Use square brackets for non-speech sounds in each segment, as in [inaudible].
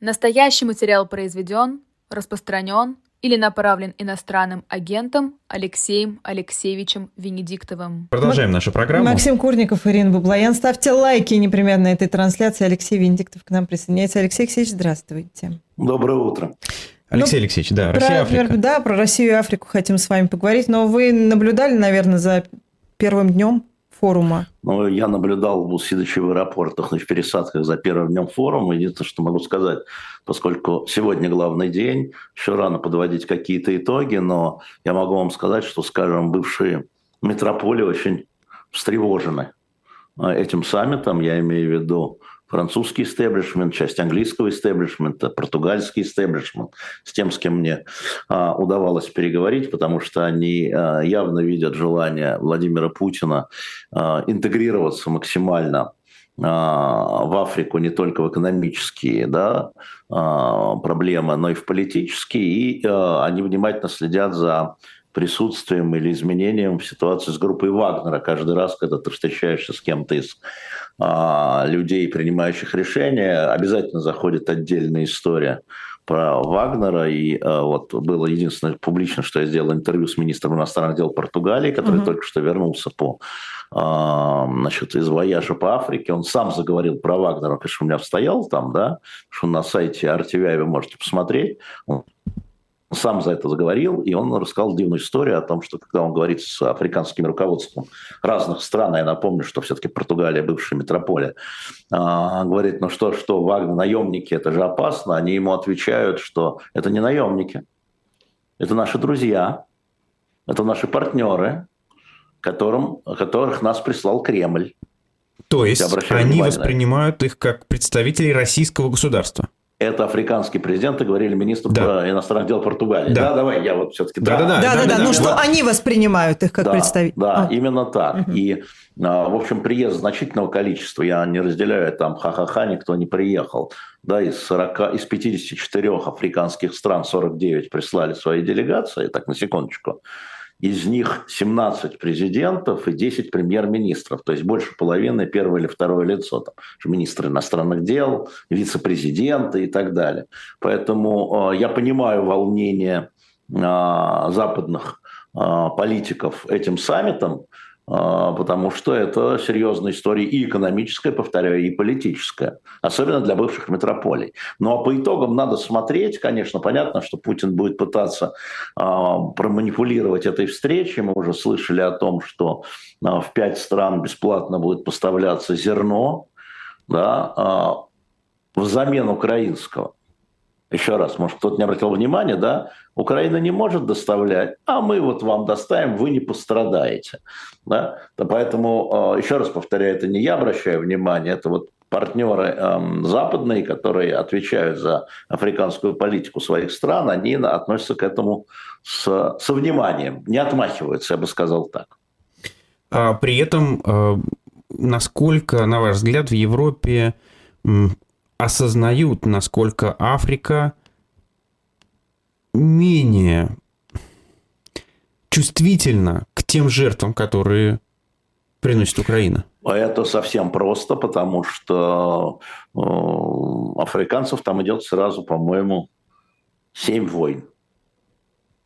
Настоящий материал произведен, распространен или направлен иностранным агентом Алексеем Алексеевичем Венедиктовым. Продолжаем нашу программу. Максим Курников, Ирина Баблоян. Ставьте лайки непременно этой трансляции. Алексей Венедиктов к нам присоединяется. Алексей Алексеевич, здравствуйте. Доброе утро. Алексей ну, Алексеевич, да, Россия, Африка. Да, про Россию и Африку хотим с вами поговорить, но вы наблюдали, наверное, за первым днем форума? Ну, я наблюдал, сидячи в аэропортах, в пересадках за первым днем форума. Единственное, что могу сказать, поскольку сегодня главный день, еще рано подводить какие-то итоги, но я могу вам сказать, что, скажем, бывшие метрополии очень встревожены этим саммитом. Я имею в виду французский истеблишмент, часть английского истеблишмента, португальский истеблишмент, с тем, с кем мне а, удавалось переговорить, потому что они а, явно видят желание Владимира Путина а, интегрироваться максимально а, в Африку не только в экономические да, а, проблемы, но и в политические, и а, они внимательно следят за присутствием или изменением в ситуации с группой Вагнера. Каждый раз, когда ты встречаешься с кем-то из а, людей, принимающих решения, обязательно заходит отдельная история про Вагнера. И а, вот было единственное публично, что я сделал интервью с министром иностранных дел Португалии, который угу. только что вернулся по а, значит, из вояжа по Африке. Он сам заговорил про Вагнера, конечно, у меня стоял там, да, что на сайте RTVI вы можете посмотреть. Он сам за это заговорил, и он рассказал дивную историю о том, что когда он говорит с африканским руководством разных стран, я напомню, что все-таки Португалия бывшая метрополия, а, говорит, ну что, что, Вагнер, наемники, это же опасно, они ему отвечают, что это не наемники, это наши друзья, это наши партнеры, которым, которых нас прислал Кремль. То есть они воспринимают их как представителей российского государства? Это африканский президент, и говорили министру да. иностранных дел Португалии. Да. да, давай, я вот все-таки... Да, да, да. Да, да, да, ну что они воспринимают их как да, представители. Да, а. именно так. Угу. И, а, в общем, приезд значительного количества, я не разделяю, там ха-ха-ха, никто не приехал. Да, из, 40, из 54 африканских стран 49 прислали свои делегации, так, на секундочку из них 17 президентов и 10 премьер-министров, то есть больше половины первое или второе лицо, там, министры иностранных дел, вице-президенты и так далее. Поэтому э, я понимаю волнение э, западных э, политиков этим саммитом, потому что это серьезная история и экономическая, повторяю, и политическая, особенно для бывших метрополий. Ну а по итогам надо смотреть, конечно, понятно, что Путин будет пытаться а, проманипулировать этой встречей. Мы уже слышали о том, что а, в пять стран бесплатно будет поставляться зерно да, взамен украинского еще раз, может, кто-то не обратил внимания, да, Украина не может доставлять, а мы вот вам доставим, вы не пострадаете. Да? Поэтому, э, еще раз повторяю, это не я обращаю внимание, это вот партнеры э, западные, которые отвечают за африканскую политику своих стран, они относятся к этому с, со вниманием, не отмахиваются, я бы сказал так. А при этом, э, насколько, на ваш взгляд, в Европе осознают, насколько Африка менее чувствительна к тем жертвам, которые приносит Украина? А это совсем просто, потому что э, африканцев там идет сразу, по-моему, семь войн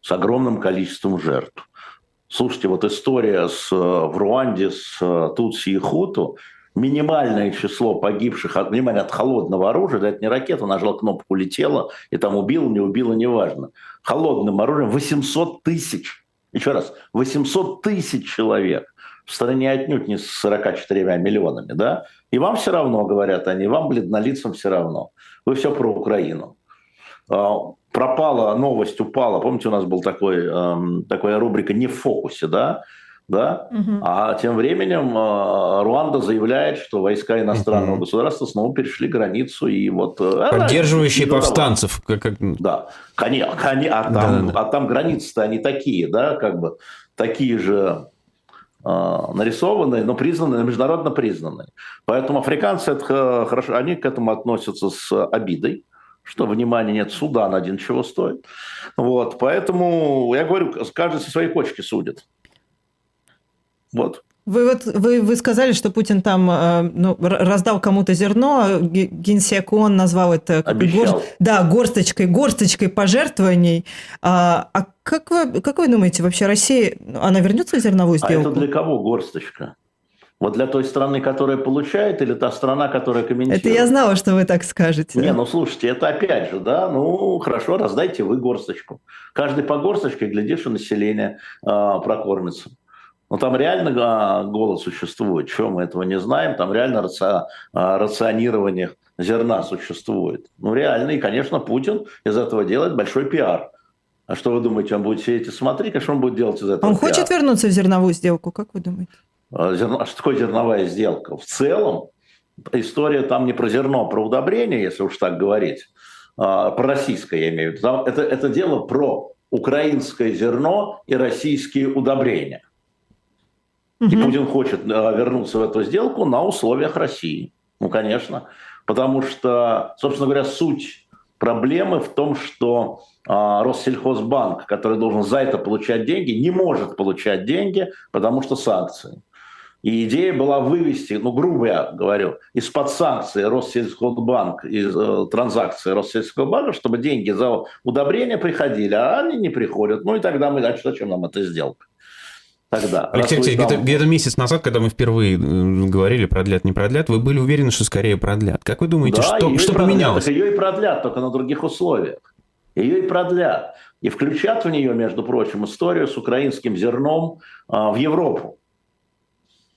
с огромным количеством жертв. Слушайте, вот история с, в Руанде с э, Тутси и Хуту – минимальное число погибших, от, внимание, от холодного оружия, да, это не ракета, нажал кнопку, улетела, и там убило, не убило, неважно. Холодным оружием 800 тысяч, еще раз, 800 тысяч человек в стране отнюдь не с 44 миллионами, да, и вам все равно, говорят они, вам, бледнолицам, все равно. Вы все про Украину. А, пропала новость, упала. Помните, у нас был такой, эм, такая рубрика «Не в фокусе», да? Да? Угу. А тем временем э, Руанда заявляет, что войска иностранного угу. государства снова перешли границу и вот... Э, Поддерживающие повстанцев. Как, как... Да, конечно, а, там, да, да, да. а там границы-то они такие, да, как бы такие же э, нарисованные, но признанные, международно признанные. Поэтому африканцы это хорошо, они к этому относятся с обидой что внимания нет, Судан один чего стоит. Вот, поэтому я говорю, каждый со своей почки судит. Вот. Вы вот вы, вы сказали, что Путин там э, ну, раздал кому-то зерно, генсек он назвал это гор, да горсточкой горсточкой пожертвований. А, а как вы как вы думаете вообще Россия она вернется в зерновую сделку? А это для кого горсточка? Вот для той страны, которая получает, или та страна, которая комментирует? Это я знала, что вы так скажете. Не, ну слушайте, это опять же, да, ну хорошо, раздайте вы горсточку. Каждый по горсточке, глядишь, и население э, прокормится. Но там реально а, голод существует. Чего мы этого не знаем? Там реально раци... А, рационирование зерна существует. Ну, реально. И, конечно, Путин из этого делает большой пиар. А что вы думаете, он будет сидеть и смотреть? Конечно, он будет делать из этого Он пиар. хочет вернуться в зерновую сделку, как вы думаете? А, зерно... Что такое зерновая сделка? В целом, история там не про зерно, а про удобрение, если уж так говорить. Про российское, я имею в виду. Это, это дело про украинское зерно и российские удобрения – и Путин хочет э, вернуться в эту сделку на условиях России. Ну, конечно. Потому что, собственно говоря, суть проблемы в том, что а, Россельхозбанк, который должен за это получать деньги, не может получать деньги, потому что санкции. И идея была вывести, ну, грубо я говорю, из-под санкций Россельхозбанк, из э, транзакции Россельхозбанка, чтобы деньги за удобрения приходили, а они не приходят. Ну и тогда мы дальше зачем нам эта сделка? Тогда. Алексей Алексеевич, где-то, где месяц назад, когда мы впервые говорили, продлят, не продлят, вы были уверены, что скорее продлят. Как вы думаете, да, что, что продлят, поменялось? ее и продлят, только на других условиях. Ее и продлят. И включат в нее, между прочим, историю с украинским зерном а, в Европу.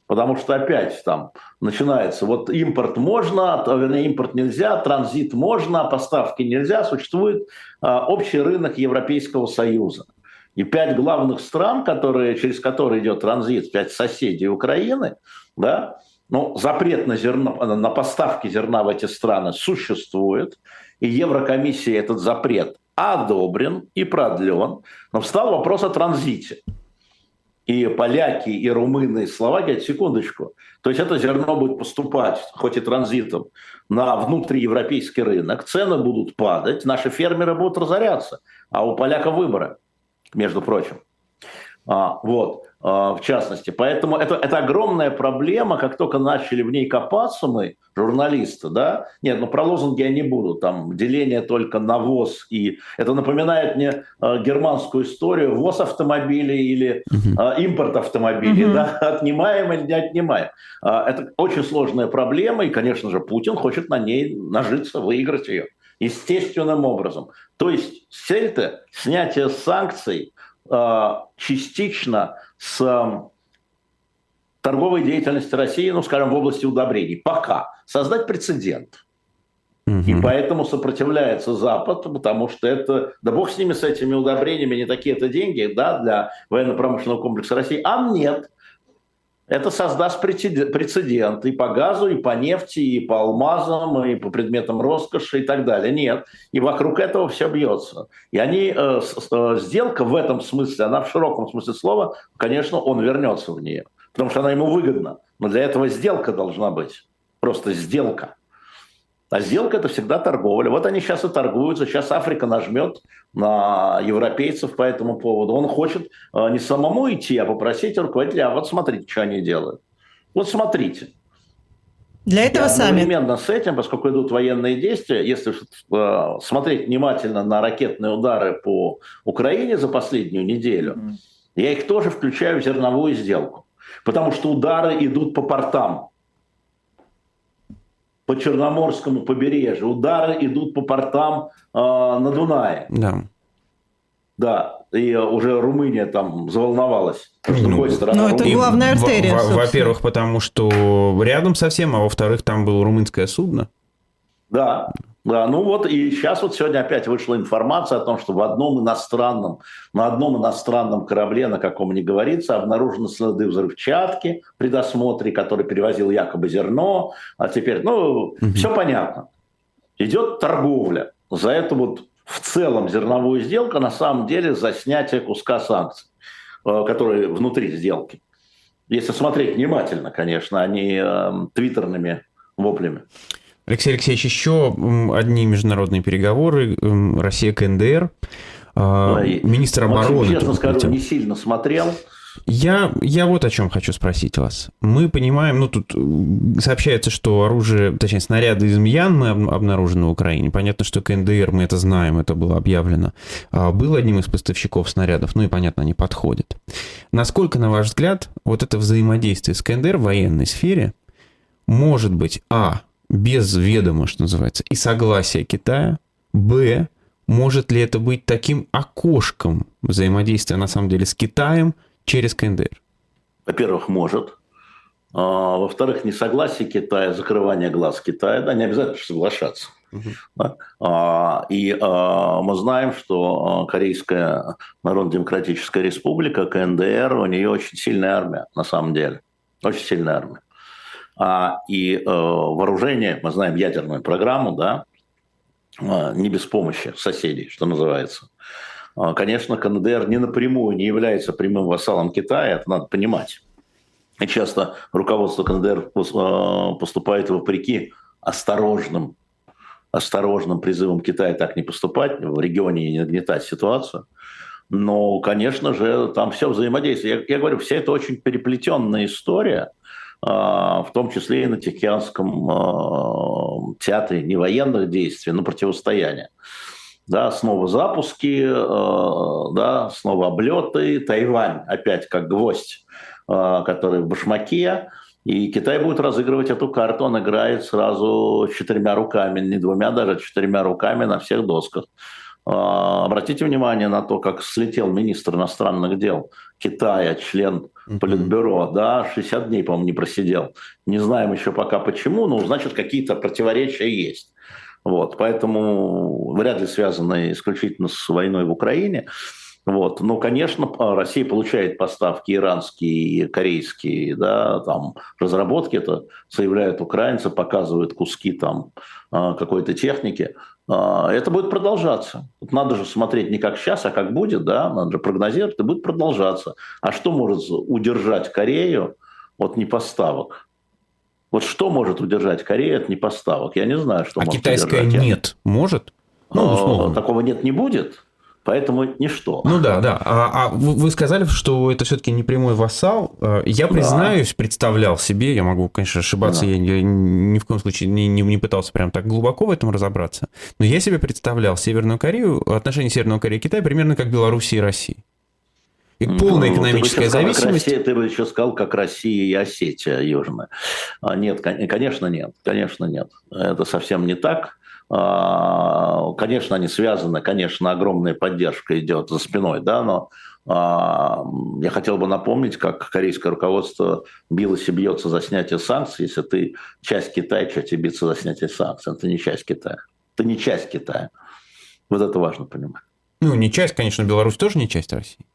Потому что опять там начинается, вот импорт можно, вернее, импорт нельзя, транзит можно, поставки нельзя, существует а, общий рынок Европейского Союза. И пять главных стран, которые, через которые идет транзит, пять соседей Украины, да, ну, запрет на, зерно, на поставки зерна в эти страны существует, и Еврокомиссия этот запрет одобрен и продлен, но встал вопрос о транзите. И поляки, и румыны, и словаки, секундочку, то есть это зерно будет поступать, хоть и транзитом, на внутриевропейский рынок, цены будут падать, наши фермеры будут разоряться, а у поляка выбора между прочим. А, вот, а, в частности. Поэтому это, это огромная проблема, как только начали в ней копаться мы, журналисты, да, нет, ну про лозунги я не буду, там деление только на ВОЗ, и это напоминает мне э, германскую историю, ВОЗ автомобилей или э, импорт автомобилей, uh-huh. да, отнимаем или не отнимаем. Э, это очень сложная проблема, и, конечно же, Путин хочет на ней нажиться, выиграть ее естественным образом. То есть цель-то снятие санкций э, частично с э, торговой деятельности России, ну, скажем, в области удобрений. Пока. Создать прецедент. И поэтому сопротивляется Запад, потому что это, да бог с ними, с этими удобрениями, не такие это деньги, да, для военно-промышленного комплекса России. А нет, это создаст прецедент и по газу, и по нефти, и по алмазам, и по предметам роскоши и так далее. Нет. И вокруг этого все бьется. И они, э, э, сделка в этом смысле, она в широком смысле слова, конечно, он вернется в нее. Потому что она ему выгодна. Но для этого сделка должна быть. Просто сделка. А сделка – это всегда торговля. Вот они сейчас и торгуются. Сейчас Африка нажмет на европейцев по этому поводу. Он хочет э, не самому идти, а попросить руководителя, а вот смотрите, что они делают. Вот смотрите. Для этого И сами. Одновременно с этим, поскольку идут военные действия, если э, смотреть внимательно на ракетные удары по Украине за последнюю неделю, mm. я их тоже включаю в зерновую сделку. Потому что удары идут по портам по Черноморскому побережью. Удары идут по портам э, на Дунае. Да. Да, и уже Румыния там заволновалась. С другой ну, стороны. Ну, это главная артерия. Во-первых, потому что рядом совсем, а во-вторых, там было румынское судно. Да, да, ну вот и сейчас вот сегодня опять вышла информация о том, что в одном иностранном, на одном иностранном корабле, на каком не говорится, обнаружены следы взрывчатки при досмотре, который перевозил якобы зерно, а теперь, ну, угу. все понятно. Идет торговля. За это вот в целом зерновую сделку, на самом деле за снятие куска санкций, э, которые внутри сделки. Если смотреть внимательно, конечно, а не э, твиттерными воплями. Алексей Алексеевич, еще одни международные переговоры. Россия КНДР. А, министр обороны. Честно скажу, не сильно смотрел. Я, я вот о чем хочу спросить вас. Мы понимаем, ну тут сообщается, что оружие, точнее снаряды из Мьянмы обнаружены в Украине. Понятно, что КНДР, мы это знаем, это было объявлено, а, был одним из поставщиков снарядов, ну и понятно, они подходят. Насколько, на ваш взгляд, вот это взаимодействие с КНДР в военной сфере может быть, а, без ведома, что называется, и согласия Китая, б, может ли это быть таким окошком взаимодействия, на самом деле, с Китаем через КНДР? Во-первых, может. А, во-вторых, несогласие Китая, закрывание глаз Китая, да, не обязательно соглашаться. Угу. Да? А, и а, мы знаем, что Корейская Народно-Демократическая Республика, КНДР, у нее очень сильная армия, на самом деле. Очень сильная армия. А, и э, вооружение, мы знаем ядерную программу, да, а, не без помощи соседей, что называется. А, конечно, КНДР не напрямую не является прямым вассалом Китая, это надо понимать. И часто руководство КНДР а, поступает вопреки осторожным, осторожным призывам Китая так не поступать, в регионе не нагнетать ситуацию. Но, конечно же, там все взаимодействие. Я, я говорю, вся это очень переплетенная история – в том числе и на Тихоокеанском а, театре. Не военных действий, но противостояния. Да, снова запуски, а, да, снова облеты, Тайвань опять как гвоздь, который в башмаке, и Китай будет разыгрывать эту карту, он играет сразу четырьмя руками, не двумя даже, четырьмя руками на всех досках. Обратите внимание на то, как слетел министр иностранных дел Китая, член Политбюро, да, 60 дней, по-моему, не просидел. Не знаем еще пока почему, но значит какие-то противоречия есть. Вот, поэтому вряд ли связаны исключительно с войной в Украине. Вот. Но, конечно, Россия получает поставки иранские, корейские, да, там, разработки, это заявляют украинцы, показывают куски там а, какой-то техники. А, это будет продолжаться. Надо же смотреть не как сейчас, а как будет, да, надо же прогнозировать, это будет продолжаться. А что может удержать Корею от непоставок? Вот что может удержать Корею от непоставок? Я не знаю, что а может китайская удержать. нет может? Ну, условно. Такого нет не будет. Поэтому ничто. Ну да, да. А, а вы сказали, что это все-таки не прямой вассал. Э, я признаюсь, да. представлял себе, я могу, конечно, ошибаться, да. я, я ни в коем случае не, не, не пытался прям так глубоко в этом разобраться. Но я себе представлял Северную Корею, отношения Северной Кореи и Китая примерно как Белоруссия и Россия. И ну, полная экономическая ты зависимость. Россия, ты бы еще сказал, как Россия и Осетия Южная. А, нет, конечно, нет. Конечно, нет. Это совсем не так. А, конечно, они связаны, конечно, огромная поддержка идет за спиной, да, но а, я хотел бы напомнить, как корейское руководство билось и бьется за снятие санкций. Если ты часть Китая, что тебе биться за снятие санкций? Это не часть Китая. Это не часть Китая. Вот это важно понимать. Ну, не часть, конечно, Беларусь тоже не часть России.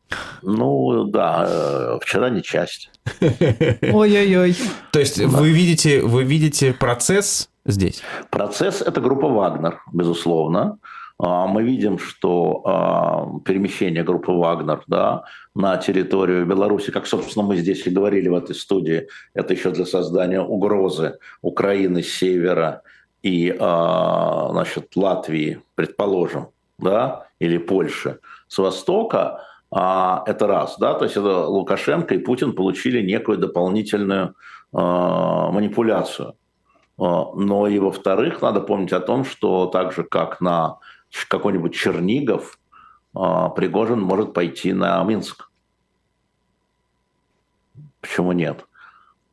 Ну, да, э, вчера не часть. Ой-ой-ой. То есть вы видите, вы видите процесс здесь? Процесс – это группа «Вагнер», безусловно. А, мы видим, что а, перемещение группы «Вагнер» да, на территорию Беларуси, как, собственно, мы здесь и говорили в этой студии, это еще для создания угрозы Украины с севера и а, значит, Латвии, предположим, да, или Польши с востока, это раз, да, то есть это Лукашенко и Путин получили некую дополнительную манипуляцию. А, но и во-вторых, надо помнить о том, что так же, как на какой-нибудь Чернигов, а, Пригожин может пойти на Минск. Почему нет?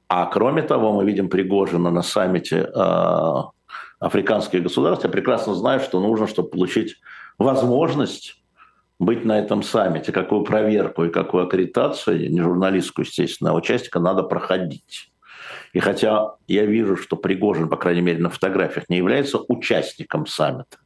А кроме того, мы видим Пригожина на саммите э, африканских государств. Я прекрасно знаю, что нужно, чтобы получить возможность быть на этом саммите, какую проверку и какую аккредитацию, не журналистскую, естественно, участника надо проходить. И хотя я вижу, что Пригожин, по крайней мере, на фотографиях не является участником саммита,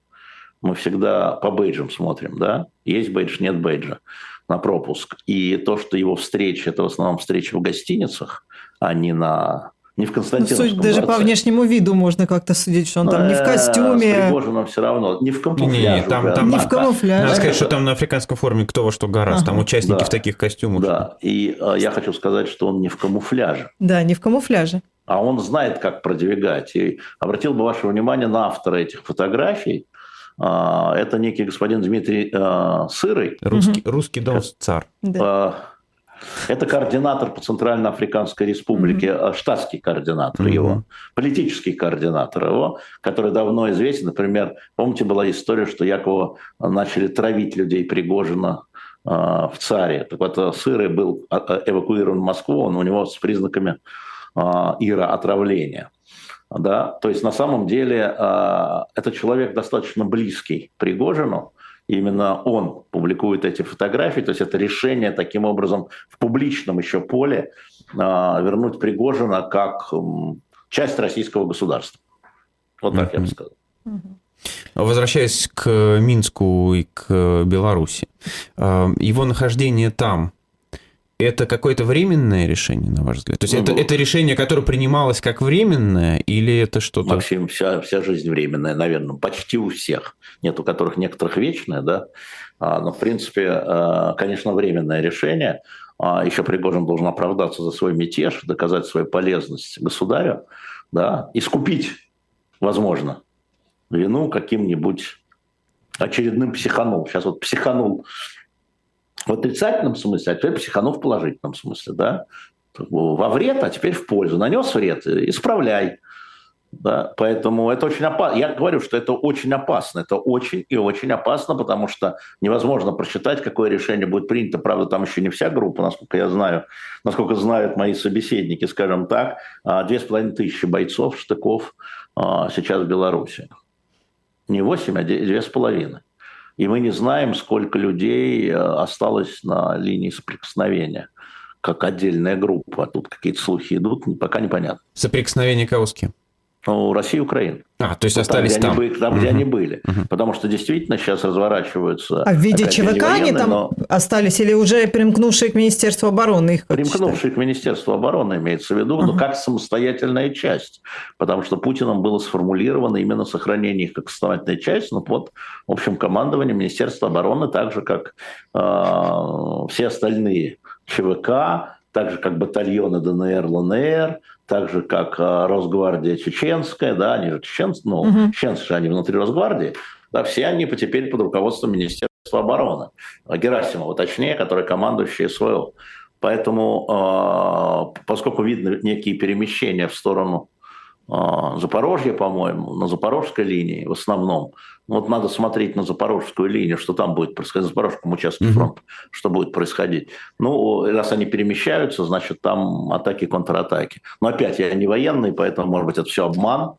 мы всегда по бейджам смотрим, да? Есть бейдж, нет бейджа на пропуск. И то, что его встречи, это в основном встречи в гостиницах, а не на не в Константиновском ну, Даже дворце. по внешнему виду можно как-то судить, что он там не в э, костюме. С Пригожиным все равно. Не в камуфляже. Не, там, там, не в камуфляже. Надо сказать, что там на африканском форуме кто во что гораздо. Ага. Там участники да. в таких костюмах. Да, и э, я хочу сказать, что он не в камуфляже. Да, не в камуфляже. А он знает, как продвигать. И обратил бы ваше внимание на автора этих фотографий. Э, это некий господин Дмитрий э, Сырый. Русский, угу. русский дом цар. Да. Э, Это координатор по Центральноафриканской республике, mm-hmm. штатский координатор mm-hmm. его, политический координатор его, который давно известен. Например, помните, была история, что якобы начали травить людей Пригожина э, в царе. Так вот, Сырый был эвакуирован в Москву, он у него с признаками э, ира отравления. Да? То есть на самом деле э, это человек достаточно близкий Пригожину, именно он публикует эти фотографии, то есть это решение таким образом в публичном еще поле а, вернуть Пригожина как часть российского государства. Вот так mm-hmm. я бы сказал. Возвращаясь к Минску и к Беларуси, а, его нахождение там это какое-то временное решение, на ваш взгляд? То есть ну, это, это решение, которое принималось как временное, или это что-то... Максим, вся, вся жизнь временная, наверное, почти у всех. Нет, у которых некоторых вечное, да. А, но, в принципе, а, конечно, временное решение. А, еще Пригожин должен оправдаться за свой мятеж, доказать свою полезность государю, да, искупить, возможно, вину каким-нибудь очередным психанул. Сейчас вот психанул в отрицательном смысле, а теперь психанул в положительном смысле, да, во вред, а теперь в пользу. Нанес вред, исправляй. Да, поэтому это очень опасно. Я говорю, что это очень опасно. Это очень и очень опасно, потому что невозможно просчитать, какое решение будет принято. Правда, там еще не вся группа, насколько я знаю, насколько знают мои собеседники, скажем так, а, две с половиной тысячи бойцов, штыков а, сейчас в Беларуси. Не восемь, а две с половиной. И мы не знаем, сколько людей э, осталось на линии соприкосновения как отдельная группа. Тут какие-то слухи идут, пока непонятно. Соприкосновение кого с кем? Ну, Россия и Украина. А, то есть остались там? Там, где, Они, там, угу. где они были. Угу. Потому что действительно сейчас разворачиваются... А в виде ЧВК они там но... остались или уже примкнувшие к Министерству обороны? Их примкнувшие к Министерству обороны имеется в виду, угу. но как самостоятельная часть. Потому что Путиным было сформулировано именно сохранение их как основательная часть, но под общим командованием Министерства обороны, так же, как э, все остальные ЧВК, так же, как батальоны ДНР, ЛНР, так же, как а, Росгвардия чеченская, да, они же чеченцы, ну, угу. чеченцы же они внутри Росгвардии, да, все они теперь под руководством Министерства обороны. Герасимова, точнее, который командующий СВО. Поэтому, э, поскольку видно некие перемещения в сторону э, Запорожья, по-моему, на Запорожской линии в основном, вот надо смотреть на запорожскую линию, что там будет происходить, на запорожском участке фронта, mm-hmm. что будет происходить. Ну, раз они перемещаются, значит, там атаки, контратаки. Но опять, я не военный, поэтому, может быть, это все обман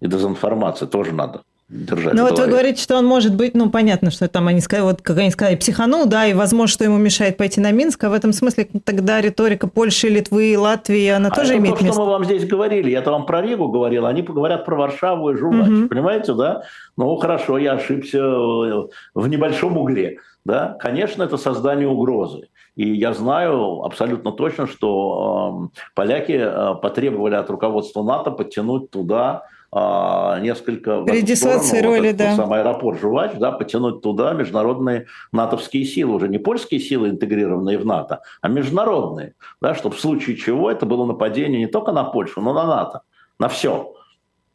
и дезинформация тоже надо держать. Ну вот вы говорите, что он может быть, ну понятно, что там они сказали, вот как они сказали, психанул, да, и возможно, что ему мешает пойти на Минск, а в этом смысле тогда риторика Польши, Литвы, Латвии, она а тоже это имеет то, место? что мы вам здесь говорили, я-то вам про Ригу говорил, они поговорят про Варшаву и Жувач, угу. понимаете, да? Ну хорошо, я ошибся в небольшом угле, да? Конечно, это создание угрозы. И я знаю абсолютно точно, что э, поляки э, потребовали от руководства НАТО подтянуть туда а, несколько... Редислоцировали, вот, да. Сам аэропорт Жувач, да, потянуть туда международные натовские силы, уже не польские силы, интегрированные в НАТО, а международные, да, чтобы в случае чего это было нападение не только на Польшу, но на НАТО, на все.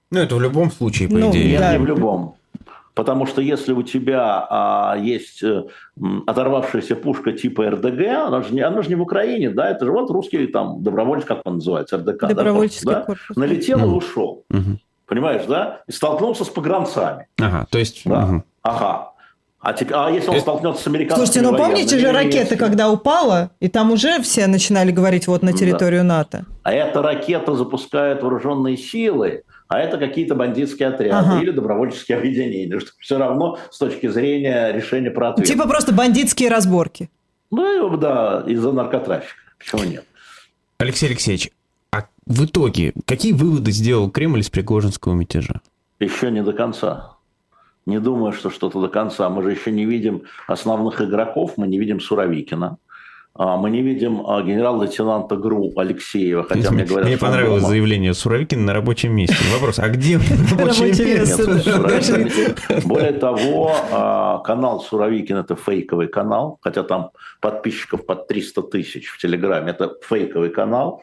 Ну, это в любом случае, по ну, идее. Нет, да. не в любом. Потому что если у тебя а, есть э, оторвавшаяся пушка типа РДГ, она же, не, она же не в Украине, да, это же вот русский там добровольец, как он называется, РДК. Добровольческий да, корпус. Налетел mm. и ушел. Mm-hmm. Понимаешь, да? И столкнулся с погранцами. Ага, то есть... Да. Угу. Ага. А, теперь, а если он Это... столкнется с американцами? Слушайте, ну помните же ракета, когда упала, и там уже все начинали говорить вот на территорию да. НАТО. А эта ракета запускает вооруженные силы, а это какие-то бандитские отряды ага. или добровольческие [laughs] объединения. Что все равно с точки зрения решения про ответ. Типа просто бандитские разборки. Ну да, из-за наркотрафика. Почему нет? Алексей Алексеевич, в итоге, какие выводы сделал Кремль из Пригожинского мятежа? Еще не до конца. Не думаю, что что-то до конца. Мы же еще не видим основных игроков, мы не видим Суровикина. А, мы не видим а, генерал-лейтенанта ГРУ Алексеева, хотя мне говорят, Мне понравилось заявление Суровикина на рабочем месте. Вопрос, а где [laughs] рабочее место? Более того, а, канал Суровикин – это фейковый канал, хотя там подписчиков под 300 тысяч в Телеграме. Это фейковый канал.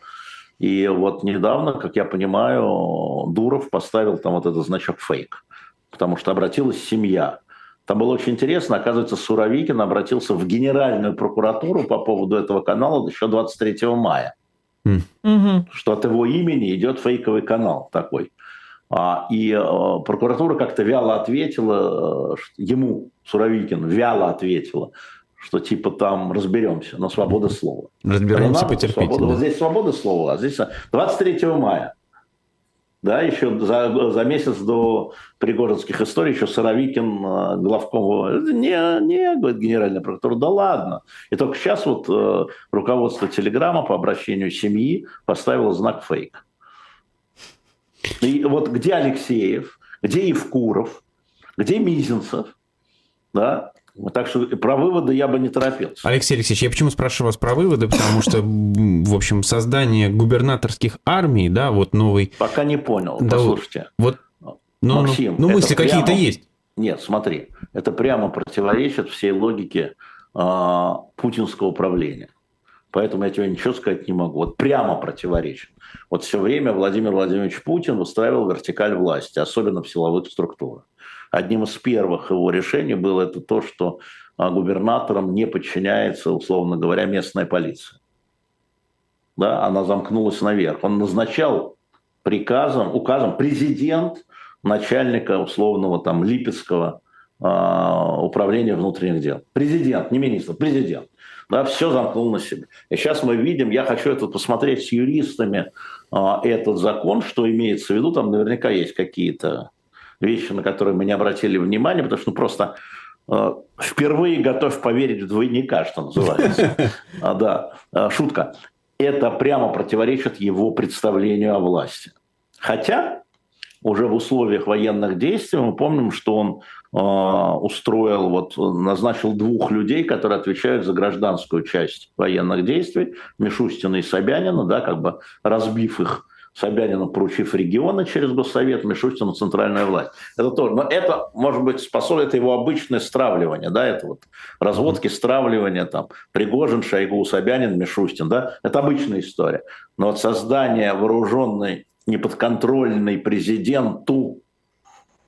И вот недавно, как я понимаю, Дуров поставил там вот этот значок фейк, потому что обратилась семья Там было очень интересно. Оказывается, Суровикин обратился в Генеральную прокуратуру по поводу этого канала еще 23 мая. Mm. Что от его имени идет фейковый канал такой. А, и э, прокуратура как-то вяло ответила, э, ему, Суровикин, вяло ответила, что типа там разберемся, но свобода слова. Разберемся, потерпите. Свобода, да. Вот здесь свобода слова, а здесь 23 мая. Да, еще за, за месяц до Пригожинских историй еще Сыровикин э, главком не, не, говорит генеральный прокурор, да ладно. И только сейчас вот э, руководство Телеграма по обращению семьи поставило знак фейк. И вот где Алексеев, где Евкуров, где Мизинцев, да, так что про выводы я бы не торопился. Алексей Алексеевич, я почему спрашиваю вас про выводы? Потому что, в общем, создание губернаторских армий, да, вот новый... Пока не понял, да, послушайте. Вот, ну, ну Максим, ну, ну мысли прямо... какие-то есть. Нет, смотри, это прямо противоречит всей логике э, путинского правления. Поэтому я тебе ничего сказать не могу. Вот прямо противоречит. Вот все время Владимир Владимирович Путин устраивал вертикаль власти, особенно в силовых структурах. Одним из первых его решений было это то, что а, губернаторам не подчиняется, условно говоря, местная полиция. Да, она замкнулась наверх. Он назначал приказом, указом президент начальника условного там Липецкого э, управления внутренних дел. Президент, не министр, президент. Да, все замкнул на себе. И сейчас мы видим, я хочу это посмотреть с юристами, э, этот закон, что имеется в виду, там наверняка есть какие-то вещи, на которые мы не обратили внимания, потому что ну, просто э, впервые готов поверить в двойника, что называется. [laughs] А, да, э, шутка. Это прямо противоречит его представлению о власти. Хотя уже в условиях военных действий мы помним, что он э, устроил, вот назначил двух людей, которые отвечают за гражданскую часть военных действий, Мишустина и Собянина, да, как бы разбив их Собянину поручив регионы через Госсовет, Мишустину центральная власть. Это тоже. Но это, может быть, способствует его обычное стравливание, да, это вот разводки, стравливания, там, Пригожин, Шойгу, Собянин, Мишустин, да, это обычная история. Но вот создание вооруженной, неподконтрольной президенту,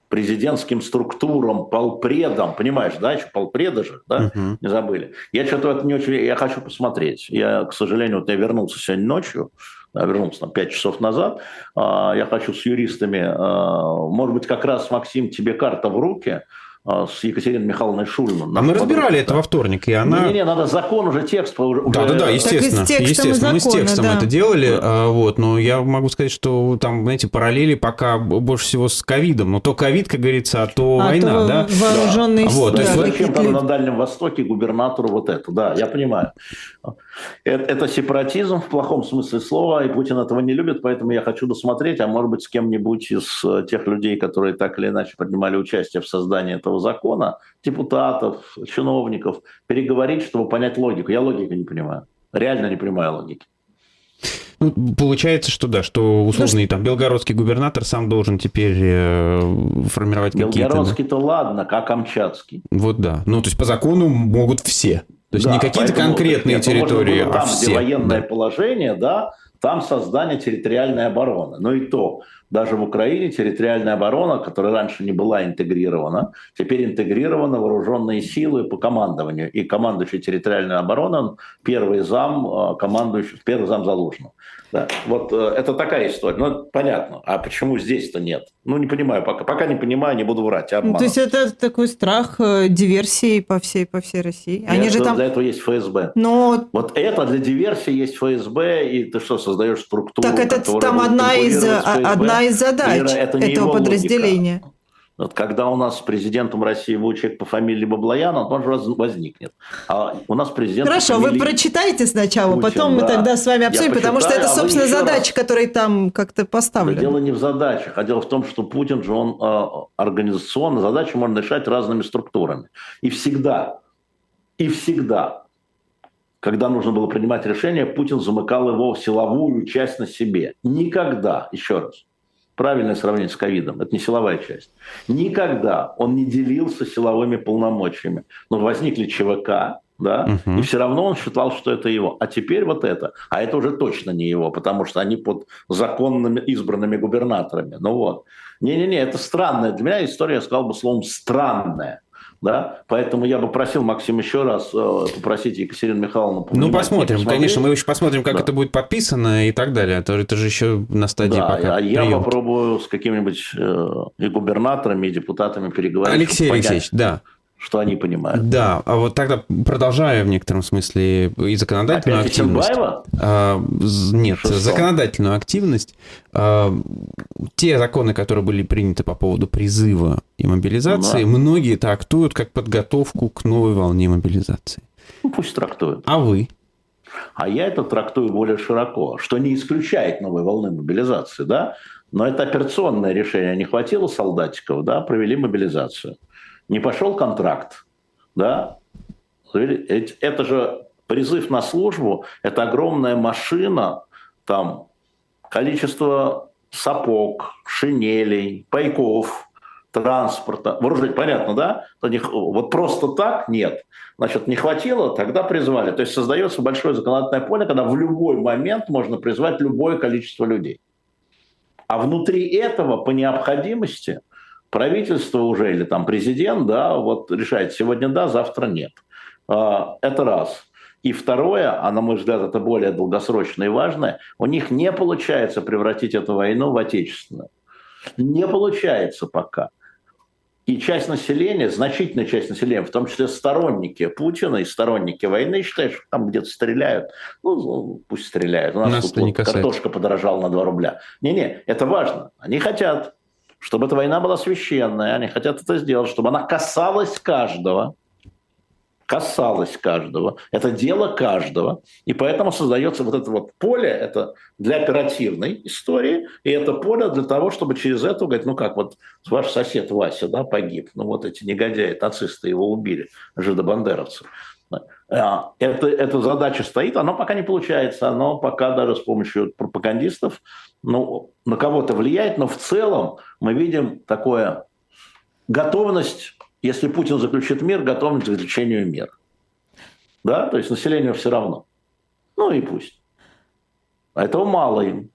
президентским структурам, полпредам, понимаешь, да, еще полпреда же, да, uh-huh. не забыли. Я что-то это не очень, я хочу посмотреть. Я, к сожалению, вот я вернулся сегодня ночью, вернулся там 5 часов назад. А, я хочу с юристами, а, может быть, как раз, Максим, тебе карта в руки, с Екатериной Михайловной Шульман. А мы разбирали это во вторник, и она... Не-не, надо закон уже, текст уже... Да, да, да, естественно. естественно, закона, мы с текстом да. это делали, да. вот, но я могу сказать, что там, знаете, параллели пока больше всего с ковидом, но то ковид, как говорится, а то а война, то да? вооруженные да. Вот, то есть, зачем там на Дальнем Востоке губернатору вот это, да, я понимаю. Это, это сепаратизм в плохом смысле слова, и Путин этого не любит, поэтому я хочу досмотреть, а может быть с кем-нибудь из э, тех людей, которые так или иначе принимали участие в создании этого закона, депутатов, чиновников, переговорить, чтобы понять логику. Я логику не понимаю. Реально не понимаю логики. Ну, получается, что да, что условный там белгородский губернатор сам должен теперь э, формировать какие-то... Белгородский-то ладно, как Камчатский. Вот да. Ну, то есть по закону могут все. То есть да, не какие-то конкретные территории, там, а все. где военное да. положение, да, там создание территориальной обороны. Но и то, даже в Украине территориальная оборона, которая раньше не была интегрирована, теперь интегрированы вооруженные силы по командованию. И командующий территориальной обороной, первый зам, э, командующий, первый зам Залужного. Да. Вот э, это такая история. Ну, понятно. А почему здесь-то нет? Ну, не понимаю. Пока, пока не понимаю, не буду врать. Ну, то есть это такой страх э, диверсии по всей, по всей России? Они Нет, же там... Для этого есть ФСБ. Но... Вот это для диверсии есть ФСБ, и ты что, создаешь структуру, Так это там одна из, одна из задач это этого подразделения. Логика. Вот когда у нас президентом России будет человек по фамилии Баблоян, он тоже возникнет. А у нас президент... Хорошо, вы прочитайте сначала, Путин, потом да. мы тогда с вами обсудим, потому что это, а собственно, задача, раз... которая там как-то поставлена. дело не в задачах, а дело в том, что Путин же, он э, организационно, задачи можно решать разными структурами. И всегда, и всегда, когда нужно было принимать решение, Путин замыкал его в силовую часть на себе. Никогда, еще раз, правильное сравнение с ковидом, это не силовая часть. Никогда он не делился силовыми полномочиями. Но возникли ЧВК, да, угу. и все равно он считал, что это его. А теперь вот это. А это уже точно не его, потому что они под законными избранными губернаторами. Ну вот. Не-не-не, это странная. Для меня история, я сказал бы словом, странная. Да? Поэтому я бы просил, Максим, еще раз э, попросить Екатерину Михайловну... Ну, посмотрим, конечно, мы еще посмотрим, как да. это будет подписано и так далее. Это, это же еще на стадии да, пока а я попробую с какими-нибудь э, и губернаторами, и депутатами переговорить. Алексей Алексеевич, да что они понимают. Да, а вот тогда продолжая в некотором смысле и законодательную Опять активность. А, нет, Шестом. законодательную активность. А, те законы, которые были приняты по поводу призыва и мобилизации, да. многие трактуют как подготовку к новой волне мобилизации. Ну, пусть трактуют. А вы? А я это трактую более широко, что не исключает новой волны мобилизации, да, но это операционное решение. Не хватило солдатиков, да, провели мобилизацию не пошел контракт, да, это же призыв на службу, это огромная машина, там количество сапог, шинелей, пайков, транспорта, вооружить, понятно, да? Вот просто так нет. Значит, не хватило, тогда призвали. То есть создается большое законодательное поле, когда в любой момент можно призвать любое количество людей. А внутри этого по необходимости правительство уже или там президент, да, вот решает сегодня да, завтра нет. А, это раз. И второе, а на мой взгляд это более долгосрочное и важное, у них не получается превратить эту войну в отечественную. Не получается пока. И часть населения, значительная часть населения, в том числе сторонники Путина и сторонники войны, считают, что там где-то стреляют. Ну, пусть стреляют. У нас, нас тут вот картошка подорожала на 2 рубля. Не-не, это важно. Они хотят чтобы эта война была священная, они хотят это сделать, чтобы она касалась каждого, касалась каждого. Это дело каждого. И поэтому создается вот это вот поле, это для оперативной истории, и это поле для того, чтобы через это говорить, ну как, вот ваш сосед Вася да, погиб, ну вот эти негодяи, нацисты его убили, жидобандеровцы. А, это, эта задача стоит, она пока не получается, она пока даже с помощью пропагандистов ну, на кого-то влияет, но в целом мы видим такое готовность, если Путин заключит мир, готовность к заключению мира. Да, то есть населению все равно. Ну и пусть. А этого мало им.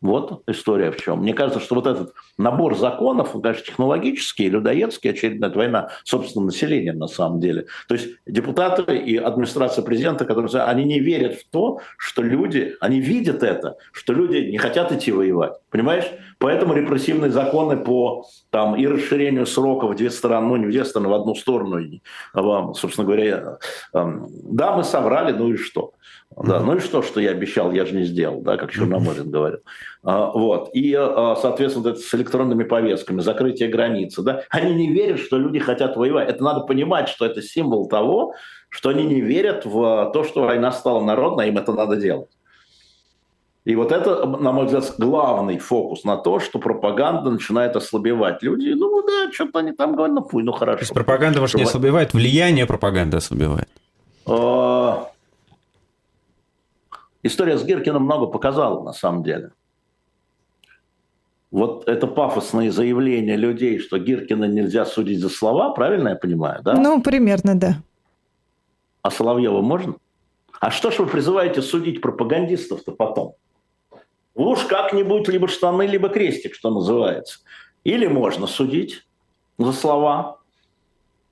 Вот история в чем. Мне кажется, что вот этот набор законов, он, конечно, технологический, людоедский, очередная война собственным населением на самом деле. То есть депутаты и администрация президента, которые они не верят в то, что люди, они видят это, что люди не хотят идти воевать. Понимаешь? Поэтому репрессивные законы по там, и расширению срока в две стороны, ну не в две стороны, в одну сторону, вам, собственно говоря, да, мы соврали, ну и что? Да, ну и что, что я обещал, я же не сделал, да, как Черноморин говорил. А, вот. И, а, соответственно, это с электронными повестками, закрытие границы. Да? Они не верят, что люди хотят воевать. Это надо понимать, что это символ того, что они не верят в то, что война стала народной, им это надо делать. И вот это, на мой взгляд, главный фокус на то, что пропаганда начинает ослабевать. Люди, ну да, что-то они там говорят, ну пусть, ну хорошо. То есть пропаганда, может, не ослабевает, влияние пропаганды ослабевает? А, история с Гиркиным много показала, на самом деле вот это пафосные заявления людей, что Гиркина нельзя судить за слова, правильно я понимаю, да? Ну, примерно, да. А Соловьева можно? А что ж вы призываете судить пропагандистов-то потом? Уж как-нибудь либо штаны, либо крестик, что называется. Или можно судить за слова,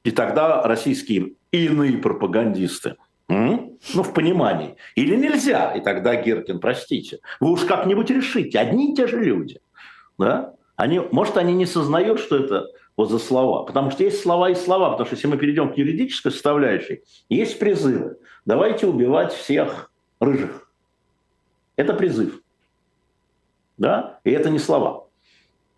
и тогда российские иные пропагандисты, ну, в понимании, или нельзя, и тогда Гиркин, простите, вы уж как-нибудь решите, одни и те же люди – да, они, может, они не сознают, что это вот за слова. Потому что есть слова и слова. Потому что если мы перейдем к юридической составляющей, есть призывы. Давайте убивать всех рыжих. Это призыв. Да? И это не слова.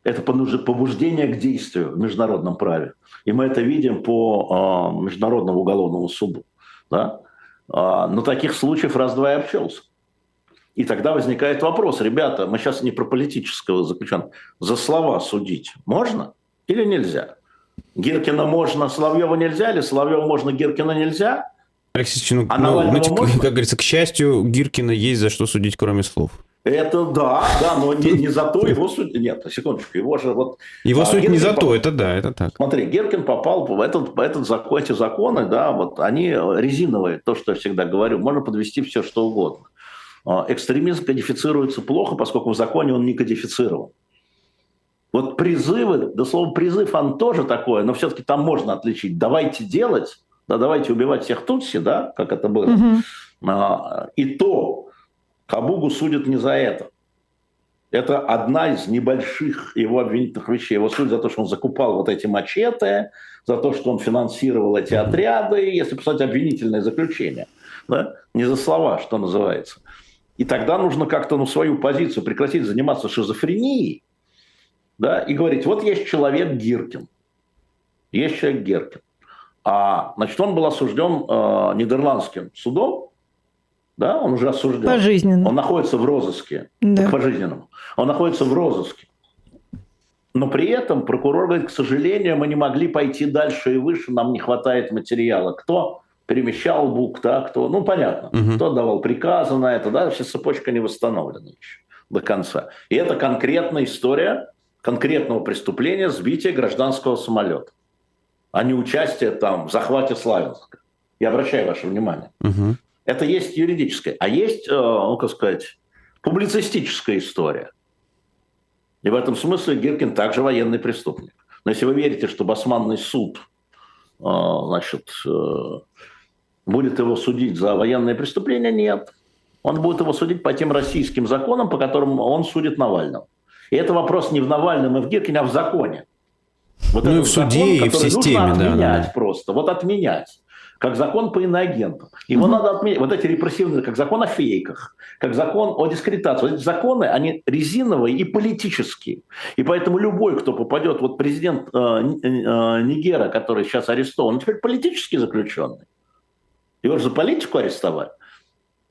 Это побуждение к действию в международном праве. И мы это видим по э, Международному уголовному суду. Да? Э, но таких случаев раз-два и обчелся. И тогда возникает вопрос, ребята, мы сейчас не про политического заключенного, за слова судить можно или нельзя? Гиркина можно, Соловьева нельзя, или Соловьева можно, Гиркина нельзя? Алексей ну, а ну, знаете, можно? как говорится, к счастью, Гиркина есть за что судить, кроме слов. Это да, да, но не, не за то его судить. Нет, секундочку, его же вот... Его а, судить не за то, это да, это так. Смотри, Геркин попал в этот, в этот закон, эти законы, да, вот они резиновые, то, что я всегда говорю, можно подвести все, что угодно. А, экстремизм кодифицируется плохо, поскольку в законе он не кодифицирован. Вот призывы, да слово призыв, он тоже такое, но все-таки там можно отличить. Давайте делать, да, давайте убивать всех тутси, да, как это было. Угу. И то Кабугу судят не за это. Это одна из небольших его обвинительных вещей. Его судят за то, что он закупал вот эти мачете, за то, что он финансировал эти отряды, если писать обвинительное заключение. Да? Не за слова, что называется. И тогда нужно как-то ну, свою позицию прекратить заниматься шизофренией да, и говорить, вот есть человек Гиркин, есть человек Гиркин. А, значит, он был осужден э, нидерландским судом, да, он уже осужден. Пожизненно. Он находится в розыске. Да. Пожизненному. Он находится в розыске. Но при этом прокурор говорит, к сожалению, мы не могли пойти дальше и выше, нам не хватает материала. Кто перемещал БУК, да, кто, ну, понятно, угу. кто давал приказы на это, да, вся цепочка не восстановлена еще до конца. И это конкретная история конкретного преступления сбития гражданского самолета, а не участие там в захвате Славянска. Я обращаю ваше внимание. Угу. Это есть юридическая. А есть, э, ну, как сказать, публицистическая история. И в этом смысле Гиркин также военный преступник. Но если вы верите, что Басманный суд э, значит, э, будет его судить за военное преступление, нет. Он будет его судить по тем российским законам, по которым он судит Навального. И это вопрос не в Навальном и в Гиркине, а в законе. Вот ну и в суде, закон, и в системе. Нужно отменять да, просто. Вот отменять как закон по иноагентам. Его угу. надо отменить. Вот эти репрессивные, как закон о фейках, как закон о дискредитации. Вот эти законы, они резиновые и политические. И поэтому любой, кто попадет, вот президент э, э, Нигера, который сейчас арестован, теперь политически заключенный. Его же за политику арестовали.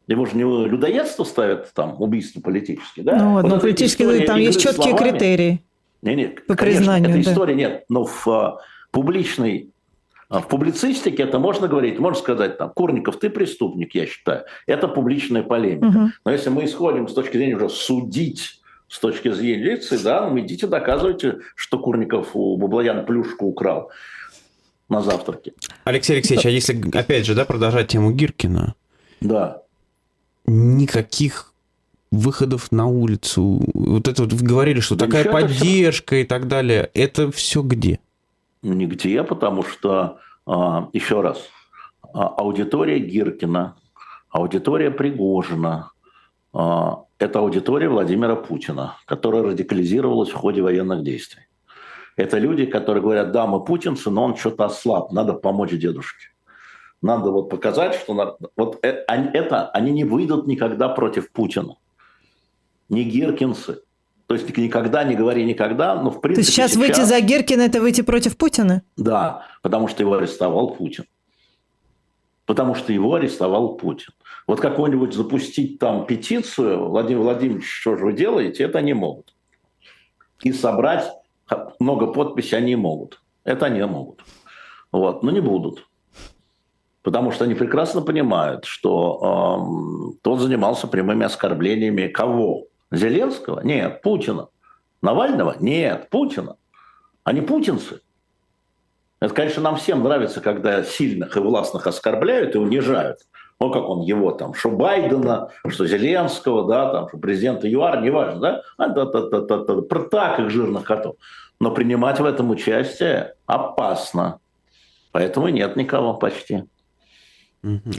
Его же не людоедство ставят, там, убийство политические, да? Ну, вот но политически там есть четкие словами. критерии. Не, нет, по конечно, признанию, эта да. история нет, но в uh, публичной а в публицистике это можно говорить, можно сказать, там, Курников, ты преступник, я считаю. Это публичная полемика. Угу. Но если мы исходим с точки зрения уже судить с точки зрения лекции, да, ну идите доказывайте, что Курников у Баблояна плюшку украл на завтраке. Алексей Алексеевич, а если, опять же, да, продолжать тему Гиркина? Да. Никаких выходов на улицу. Вот это вот вы говорили, что да такая поддержка все... и так далее. Это все где? Нигде, потому что, а, еще раз, а, аудитория Гиркина, аудитория Пригожина, а, это аудитория Владимира Путина, которая радикализировалась в ходе военных действий. Это люди, которые говорят, да, мы путинцы, но он что-то ослаб, надо помочь дедушке. Надо вот показать, что надо... вот э, это они не выйдут никогда против Путина. Не гиркинцы, то есть никогда не говори никогда, но в принципе... То сейчас, сейчас выйти за Геркина – это выйти против Путина? Да, потому что его арестовал Путин. Потому что его арестовал Путин. Вот какую-нибудь запустить там петицию, Владимир Владимирович, что же вы делаете, это они могут. И собрать много подписей они могут. Это они могут. Вот, но не будут. Потому что они прекрасно понимают, что э, тот занимался прямыми оскорблениями кого? Зеленского? Нет. Путина. Навального? Нет. Путина. Они путинцы. Это, конечно, нам всем нравится, когда сильных и властных оскорбляют и унижают. Ну, как он его там, что Байдена, что Зеленского, да, там, что президента ЮАР, неважно, да, а, да, да, да, да, да, про так их жирных котов. Но принимать в этом участие опасно. Поэтому нет никого почти. Угу.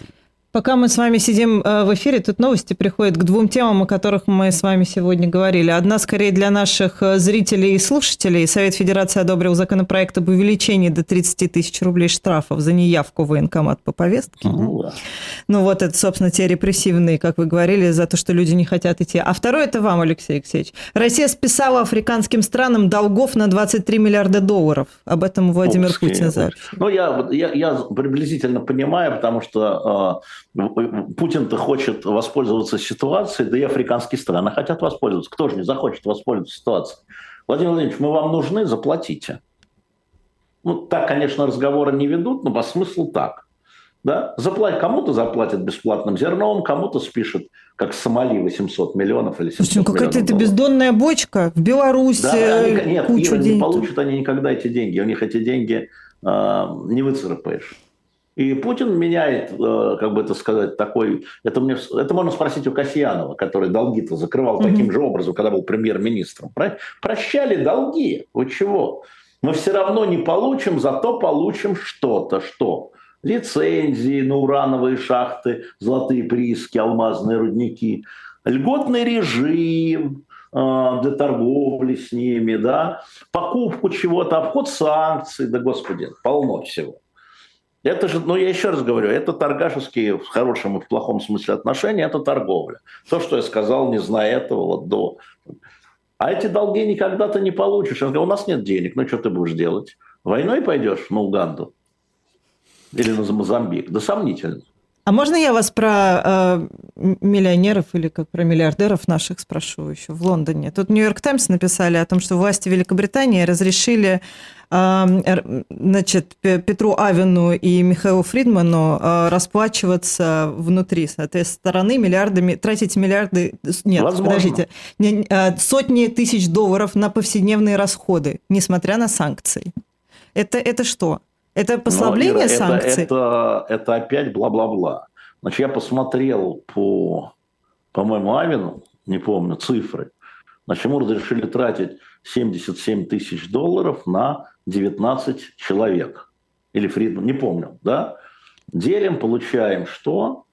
Пока мы с вами сидим э, в эфире, тут новости приходят к двум темам, о которых мы с вами сегодня говорили. Одна скорее для наших э, зрителей и слушателей. Совет Федерации одобрил законопроект об увеличении до 30 тысяч рублей штрафов за неявку в военкомат по повестке. Угу. Ну вот это, собственно, те репрессивные, как вы говорили, за то, что люди не хотят идти. А второе это вам, Алексей Алексеевич. Россия списала африканским странам долгов на 23 миллиарда долларов. Об этом Владимир Ох, Путин сообщил. Ну я, я, я приблизительно понимаю, потому что э, Путин-то хочет воспользоваться ситуацией, да и африканские страны хотят воспользоваться. Кто же не захочет воспользоваться ситуацией? Владимир Владимирович, мы вам нужны, заплатите. Ну, так, конечно, разговоры не ведут, но по смыслу так. Да? Заплатят, кому-то заплатят бесплатным зерном, кому-то спишет, как Сомали, 800 миллионов или 700 Слушайте, ну какая-то это бездонная бочка в Беларуси. Да, они, нет, кучу Ира, денег. не получат они никогда эти деньги. У них эти деньги э, не выцарапаешь. И Путин меняет, э, как бы это сказать, такой... Это, мне, это можно спросить у Касьянова, который долги-то закрывал mm-hmm. таким же образом, когда был премьер-министром. Прощали долги. Вы чего? Мы все равно не получим, зато получим что-то. Что? Лицензии на урановые шахты, золотые прииски, алмазные рудники, льготный режим, э, для торговли с ними, да, покупку чего-то, обход санкций, да господи, полно всего. Это же, ну я еще раз говорю, это торгашеские в хорошем и в плохом смысле отношения, это торговля. То, что я сказал, не зная этого вот до... А эти долги никогда ты не получишь. Он говорит, у нас нет денег, ну что ты будешь делать? Войной пойдешь на Уганду? Или на Мозамбик? Да сомнительно. А можно я вас про э, миллионеров или как про миллиардеров наших спрошу еще в Лондоне? Тут Нью-Йорк Таймс написали о том, что власти Великобритании разрешили э, значит, Петру Авину и Михаилу Фридману э, расплачиваться внутри с этой стороны миллиардами, тратить миллиарды, нет, Возможно. подождите, не, э, сотни тысяч долларов на повседневные расходы, несмотря на санкции. Это, это что? Это послабление Ира, санкций? Это, это, это опять бла-бла-бла. Значит, я посмотрел по, по-моему, Авину, не помню цифры. Значит, ему разрешили тратить 77 тысяч долларов на 19 человек. Или Фридман, не помню, да? Делим, получаем что?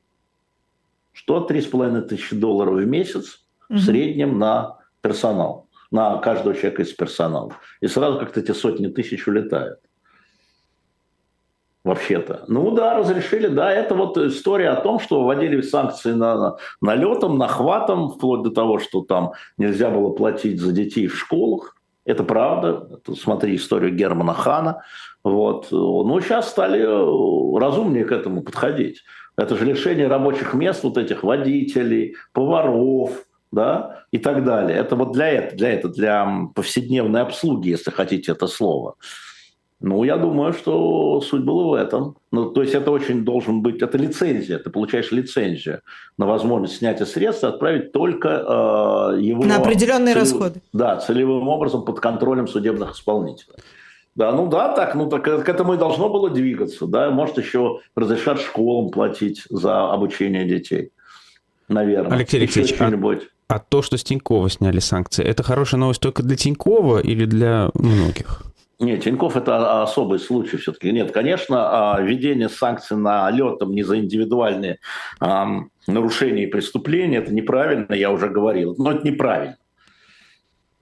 Что 3,5 тысячи долларов в месяц угу. в среднем на персонал, на каждого человека из персонала. И сразу как-то эти сотни тысяч улетают вообще-то. Ну да, разрешили, да, это вот история о том, что вводили санкции на, налетом, нахватом, вплоть до того, что там нельзя было платить за детей в школах. Это правда. Это, смотри историю Германа Хана. Вот. Ну, сейчас стали разумнее к этому подходить. Это же лишение рабочих мест вот этих водителей, поваров, да, и так далее. Это вот для этого, для этого, для повседневной обслуги, если хотите это слово. Ну, я думаю, что суть была в этом. Ну, то есть это очень должен быть, это лицензия, ты получаешь лицензию на возможность снятия средств и отправить только э, его... На определенные целев... расходы. Да, целевым образом под контролем судебных исполнителей. Да, ну да, так, ну так к этому и должно было двигаться, да, может еще разрешать школам платить за обучение детей, наверное. Алексей Алексеевич, а, а то, что с Тинькова сняли санкции, это хорошая новость только для Тинькова или для многих? Нет, Тиньков это особый случай все-таки. Нет, конечно, а, введение санкций на летом не за индивидуальные нарушения и преступления, это неправильно, я уже говорил, но это неправильно.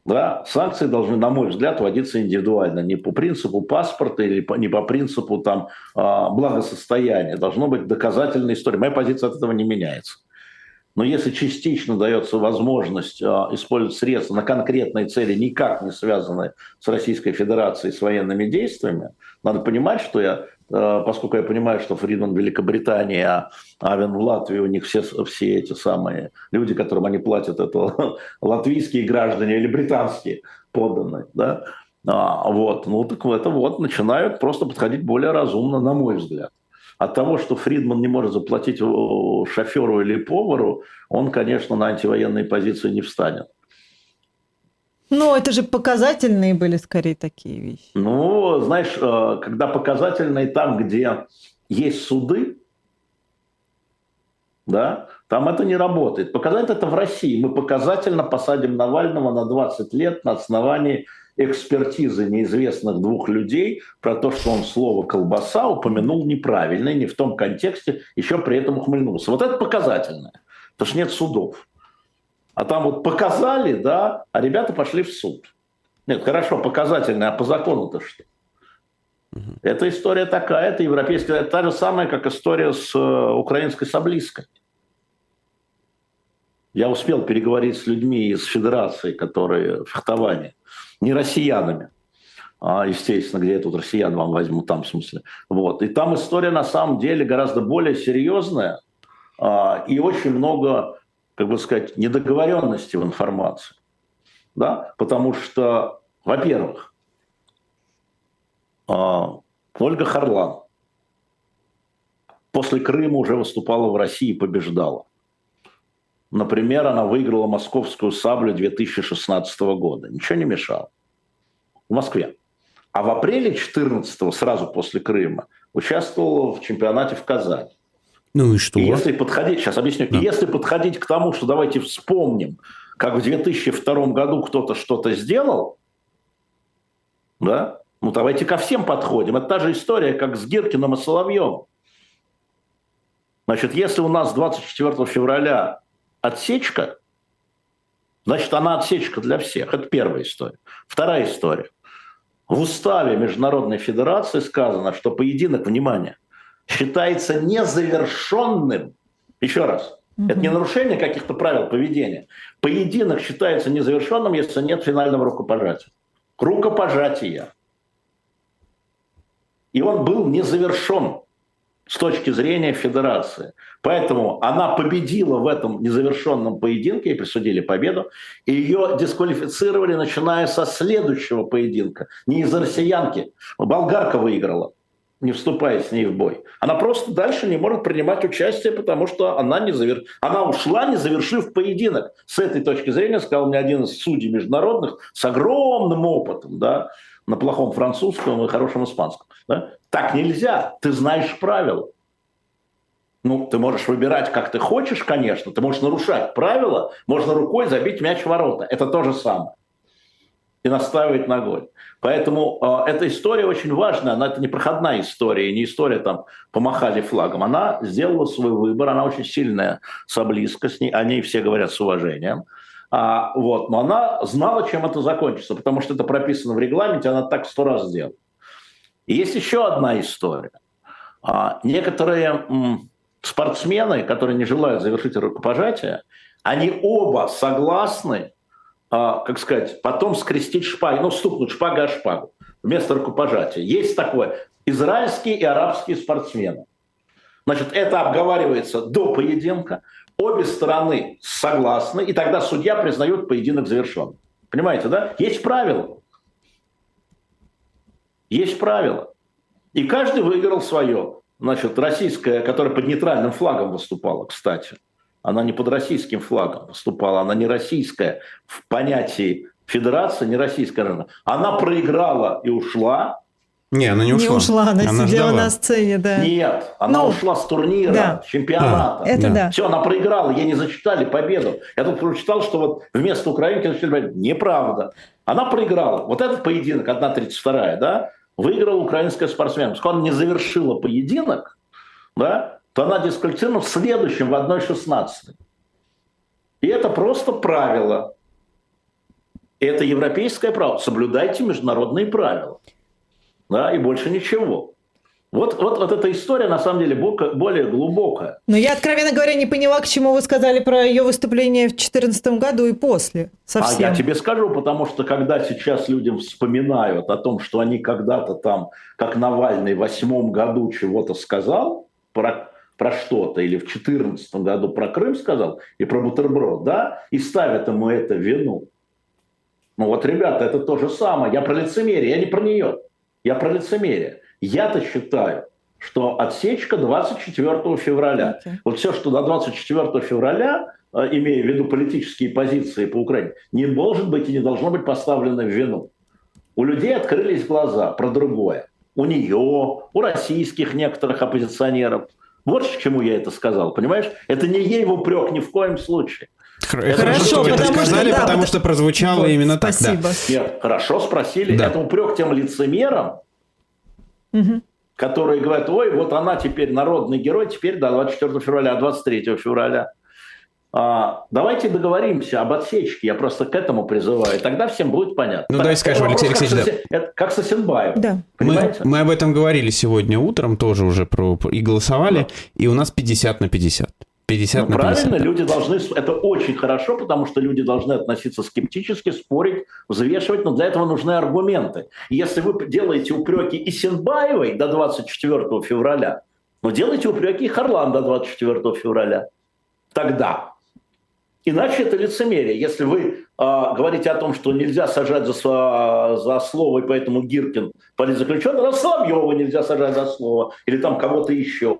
Да, санкции должны, на мой взгляд, вводиться индивидуально, не по принципу паспорта или по, не по принципу там, а, благосостояния. Должно быть доказательная история. Моя позиция от этого не меняется. Но если частично дается возможность э, использовать средства на конкретные цели, никак не связанные с Российской Федерацией, с военными действиями, надо понимать, что я, э, поскольку я понимаю, что Фридман в Великобритании, а Авен в Латвии, у них все, все эти самые люди, которым они платят, это [laughs] латвийские граждане или британские подданные, да, а, вот, ну так это вот начинают просто подходить более разумно, на мой взгляд от того, что Фридман не может заплатить шоферу или повару, он, конечно, на антивоенные позиции не встанет. Ну, это же показательные были скорее такие вещи. Ну, знаешь, э, когда показательные там, где есть суды, да, там это не работает. Показать это в России. Мы показательно посадим Навального на 20 лет на основании экспертизы неизвестных двух людей про то, что он слово «колбаса» упомянул неправильно, не в том контексте, еще при этом ухмыльнулся. Вот это показательное, потому что нет судов. А там вот показали, да, а ребята пошли в суд. Нет, хорошо, показательное, а по закону-то что? Угу. Эта история такая, это европейская, это та же самая, как история с э, украинской саблиской. Я успел переговорить с людьми из Федерации, которые в фехтовании не россиянами. А, естественно, где я тут россиян вам возьму, там в смысле. Вот. И там история на самом деле гораздо более серьезная а, и очень много, как бы сказать, недоговоренности в информации. Да? Потому что, во-первых, а, Ольга Харлан после Крыма уже выступала в России и побеждала. Например, она выиграла московскую саблю 2016 года. Ничего не мешало. В Москве. а в апреле 14 сразу после Крыма, участвовала в чемпионате в Казани. Ну и что? И если подходить, сейчас объясню, да. если подходить к тому, что давайте вспомним, как в 2002 году кто-то что-то сделал, да, ну давайте ко всем подходим. Это та же история, как с Гиркиным и Соловьем. Значит, если у нас 24 февраля отсечка, значит, она отсечка для всех. Это первая история. Вторая история. В уставе Международной Федерации сказано, что поединок, внимание, считается незавершенным. Еще раз. Угу. Это не нарушение каких-то правил поведения. Поединок считается незавершенным, если нет финального рукопожатия. Рукопожатия. И он был не завершен с точки зрения федерации. Поэтому она победила в этом незавершенном поединке, и присудили победу, и ее дисквалифицировали, начиная со следующего поединка. Не из-за россиянки. Болгарка выиграла, не вступая с ней в бой. Она просто дальше не может принимать участие, потому что она, не завер... она ушла, не завершив поединок. С этой точки зрения, сказал мне один из судей международных, с огромным опытом, да, на плохом французском и хорошем испанском. Да? Так нельзя, ты знаешь правила. Ну, ты можешь выбирать, как ты хочешь, конечно, ты можешь нарушать правила, можно рукой забить мяч в ворота. Это то же самое. И настаивать ногой. Поэтому э, эта история очень важная, она это не проходная история, не история там помахали флагом. Она сделала свой выбор, она очень сильная, соблизка с ней, о ней все говорят с уважением. А, вот, но она знала, чем это закончится, потому что это прописано в регламенте, она так сто раз сделала. И есть еще одна история. А, некоторые спортсмены, которые не желают завершить рукопожатие, они оба согласны, а, как сказать, потом скрестить шпаги, ну, стукнуть шпага о шпагу вместо рукопожатия. Есть такое. Израильские и арабские спортсмены. Значит, это обговаривается до поединка. Обе стороны согласны, и тогда судья признает поединок завершенным. Понимаете, да? Есть правила. Есть правила. И каждый выиграл свое. Значит, российская, которая под нейтральным флагом выступала, кстати, она не под российским флагом выступала, она не российская в понятии федерации, не российская. Она проиграла и ушла, не, она не ушла. Не ушла, она, она сидела ждала. на сцене, да. Нет, она ну, ушла с турнира, да. чемпионата. А, это да. Все, она проиграла, ей не зачитали победу. Я тут прочитал, что вот вместо Украинки начали неправда. Она проиграла. Вот этот поединок, 1.32, да, выиграла украинская спортсменка. Поскольку она не завершила поединок, да, то она дисквалифицирована в следующем, в 1.16. И это просто правило. Это европейское право. Соблюдайте международные правила да, и больше ничего. Вот, вот, вот эта история, на самом деле, более глубокая. Но я, откровенно говоря, не поняла, к чему вы сказали про ее выступление в 2014 году и после. Совсем. А я тебе скажу, потому что когда сейчас людям вспоминают о том, что они когда-то там, как Навальный в восьмом году чего-то сказал про, про что-то, или в 2014 году про Крым сказал, и про бутерброд, да, и ставят ему это вину. Ну вот, ребята, это то же самое. Я про лицемерие, я не про нее. Я про лицемерие. Я-то считаю, что отсечка 24 февраля. Okay. Вот все, что до 24 февраля, э, имея в виду политические позиции по Украине, не может быть и не должно быть поставлено в вину. У людей открылись глаза про другое. У нее, у российских некоторых оппозиционеров. Вот к чему я это сказал, понимаешь? Это не ей в упрек ни в коем случае. Хорошо, хорошо что вы это сказали, что, да, потому что прозвучало вот, именно спасибо. так. Да. Нет, хорошо спросили. Да. Это упрек тем лицемерам, угу. которые говорят, ой, вот она теперь народный герой, теперь до 24 февраля, 23 февраля. А, давайте договоримся об отсечке. Я просто к этому призываю. Тогда всем будет понятно. Ну, давайте скажем, Алексей Алексеевич, как, да. как Сосенбаев. Да. Мы, мы об этом говорили сегодня утром, тоже уже про, и голосовали, да. и у нас 50 на 50. 50 ну, на 50. Правильно, люди должны, это очень хорошо, потому что люди должны относиться скептически, спорить, взвешивать, но для этого нужны аргументы. если вы делаете упреки и Сенбаевой до 24 февраля, но делайте упреки и Харлан до 24 февраля. Тогда. Иначе это лицемерие. Если вы э, говорите о том, что нельзя сажать за, за слово, и поэтому Гиркин политзаключенный, то Соловьева нельзя сажать за слово, или там кого-то еще.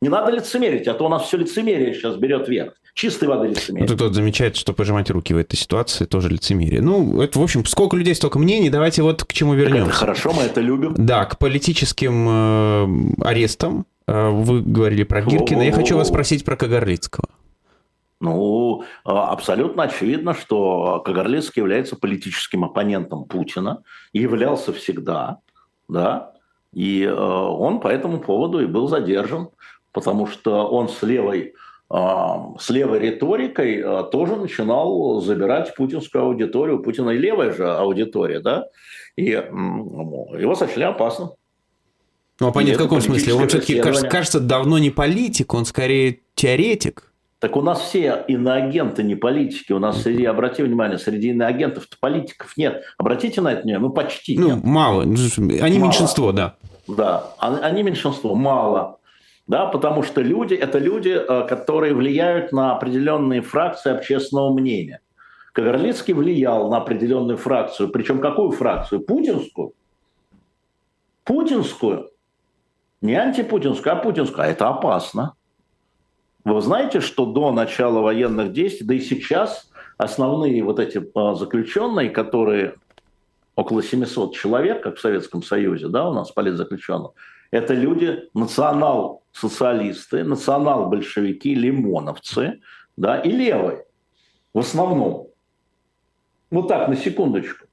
Не надо лицемерить, а то у нас все лицемерие сейчас берет вверх. Чистой воды лицемерие. Ну, тут замечает, что пожимать руки в этой ситуации тоже лицемерие. Ну, это, в общем, сколько людей, столько мнений. Давайте вот к чему вернемся. Это хорошо, мы это любим. Да, к политическим э, арестам. Э, вы говорили про Гиркина. Я хочу вас спросить про Кагарлицкого. Ну, а, абсолютно очевидно, что Кагарлицкий является политическим оппонентом Путина и являлся всегда, да, и э, он по этому поводу и был задержан, потому что он с левой, э, с левой риторикой э, тоже начинал забирать путинскую аудиторию. Путина и левая же аудитория, да, и его сочли опасным. Ну, а понять, в каком смысле? Он все-таки, кажется, кажется, давно не политик, он скорее теоретик. Так у нас все иноагенты, не политики. У нас среди, обрати внимание, среди иноагентов политиков нет. Обратите на это внимание, ну почти Ну, нет. мало. Они мало. меньшинство, да. Да, они меньшинство, мало. Да, потому что люди – это люди, э, которые влияют на определенные фракции общественного мнения. Кагарлицкий влиял на определенную фракцию. Причем какую фракцию? Путинскую. Путинскую. Не антипутинскую, а путинскую. А это опасно. Вы знаете, что до начала военных действий, да и сейчас основные вот эти а, заключенные, которые около 700 человек, как в Советском Союзе, да, у нас политзаключенных, это люди национал-социалисты, национал-большевики, лимоновцы, да, и левые в основном. Вот так, на секундочку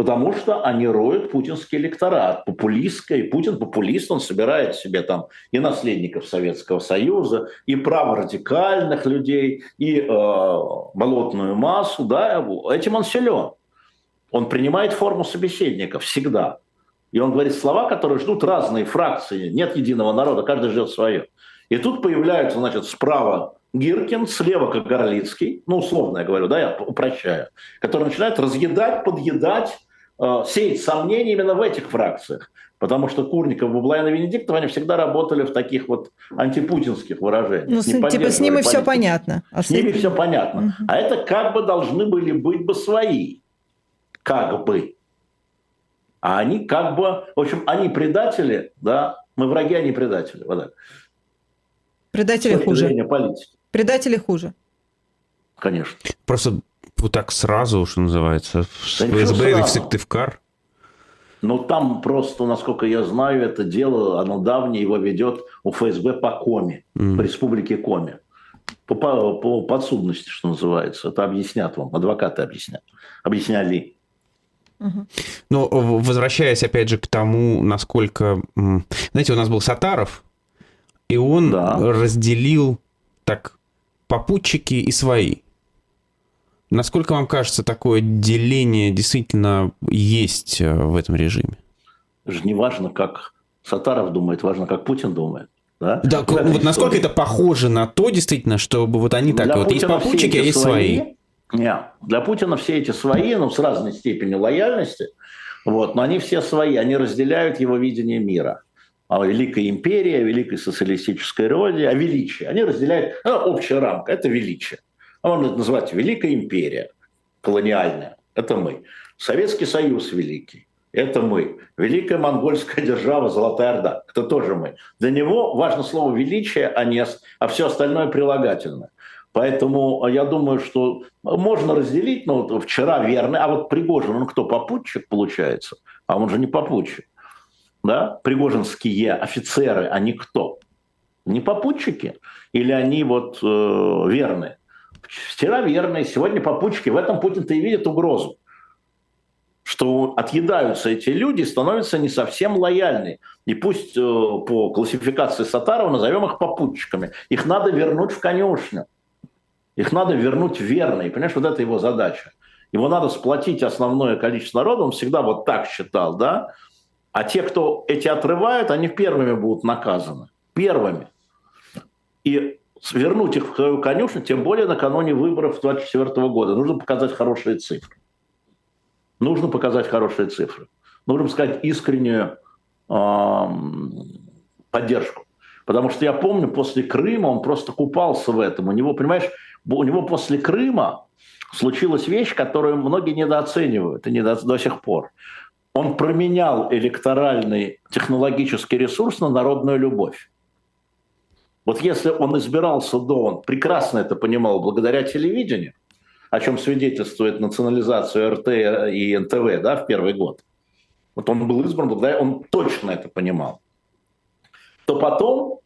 потому что они роют путинский электорат, популистский. Путин популист, он собирает себе там и наследников Советского Союза, и праворадикальных людей, и э, болотную массу, да, этим он силен. Он принимает форму собеседника всегда. И он говорит слова, которые ждут разные фракции. Нет единого народа, каждый ждет свое. И тут появляются, значит, справа Гиркин, слева как Горлицкий, ну, условно я говорю, да, я упрощаю, который начинает разъедать, подъедать Э, сеять сомнения именно в этих фракциях. Потому что Курников, Бублайн и Венедиктов, они всегда работали в таких вот антипутинских выражениях. Ну, с, типа с ними все понятно. А с ними все понятно. Угу. А это как бы должны были быть бы свои. Как бы. А они как бы... В общем, они предатели, да, мы враги, они предатели. Вот так. Предатели хуже. Политики. Предатели хуже. Конечно. Просто вот так сразу, что называется, в да ФСБ или в Сыктывкар? Ну, там просто, насколько я знаю, это дело, оно давнее, его ведет у ФСБ по Коми, mm. по республике Коми. По, по, по подсудности, что называется. Это объяснят вам, адвокаты объяснят. Объясняли. Но возвращаясь опять же к тому, насколько... Знаете, у нас был Сатаров, и он да. разделил так попутчики и свои. Насколько вам кажется, такое деление действительно есть э, в этом режиме? Это же не важно, как Сатаров думает, важно, как Путин думает. Да, да вот насколько это похоже на то, действительно, чтобы вот они так, для вот Путина есть попутчики, а есть свои. свои. Нет, для Путина все эти свои, ну, с разной степенью лояльности, вот, но они все свои, они разделяют его видение мира. О великой империи, о великой социалистической роде, о величии. Они разделяют, ну, общая рамка, это величие. А можно это называть Великая империя колониальная. Это мы. Советский Союз великий. Это мы. Великая монгольская держава Золотая Орда. Это тоже мы. Для него важно слово величие, а, не, а все остальное прилагательное. Поэтому я думаю, что можно разделить, ну, вот вчера верный, а вот Пригожин, он кто, попутчик получается? А он же не попутчик. Да? Пригожинские офицеры, они кто? Не попутчики? Или они вот э, верные? Вчера верные, сегодня попутчики. В этом Путин-то и видит угрозу что отъедаются эти люди, становятся не совсем лояльны. И пусть э, по классификации Сатарова назовем их попутчиками. Их надо вернуть в конюшню. Их надо вернуть верно. И понимаешь, вот это его задача. Его надо сплотить основное количество народа. Он всегда вот так считал, да? А те, кто эти отрывают, они первыми будут наказаны. Первыми. И вернуть их в свою конюшню, тем более накануне выборов 2024 года. Нужно показать хорошие цифры. Нужно показать хорошие цифры. Нужно сказать искреннюю э, поддержку. Потому что я помню, после Крыма он просто купался в этом. У него, понимаешь, у него после Крыма случилась вещь, которую многие недооценивают, и не до, до сих пор. Он променял электоральный технологический ресурс на народную любовь. Вот если он избирался до, он прекрасно это понимал благодаря телевидению, о чем свидетельствует национализация РТ и НТВ да, в первый год. Вот он был избран благодаря, он точно это понимал. То потом,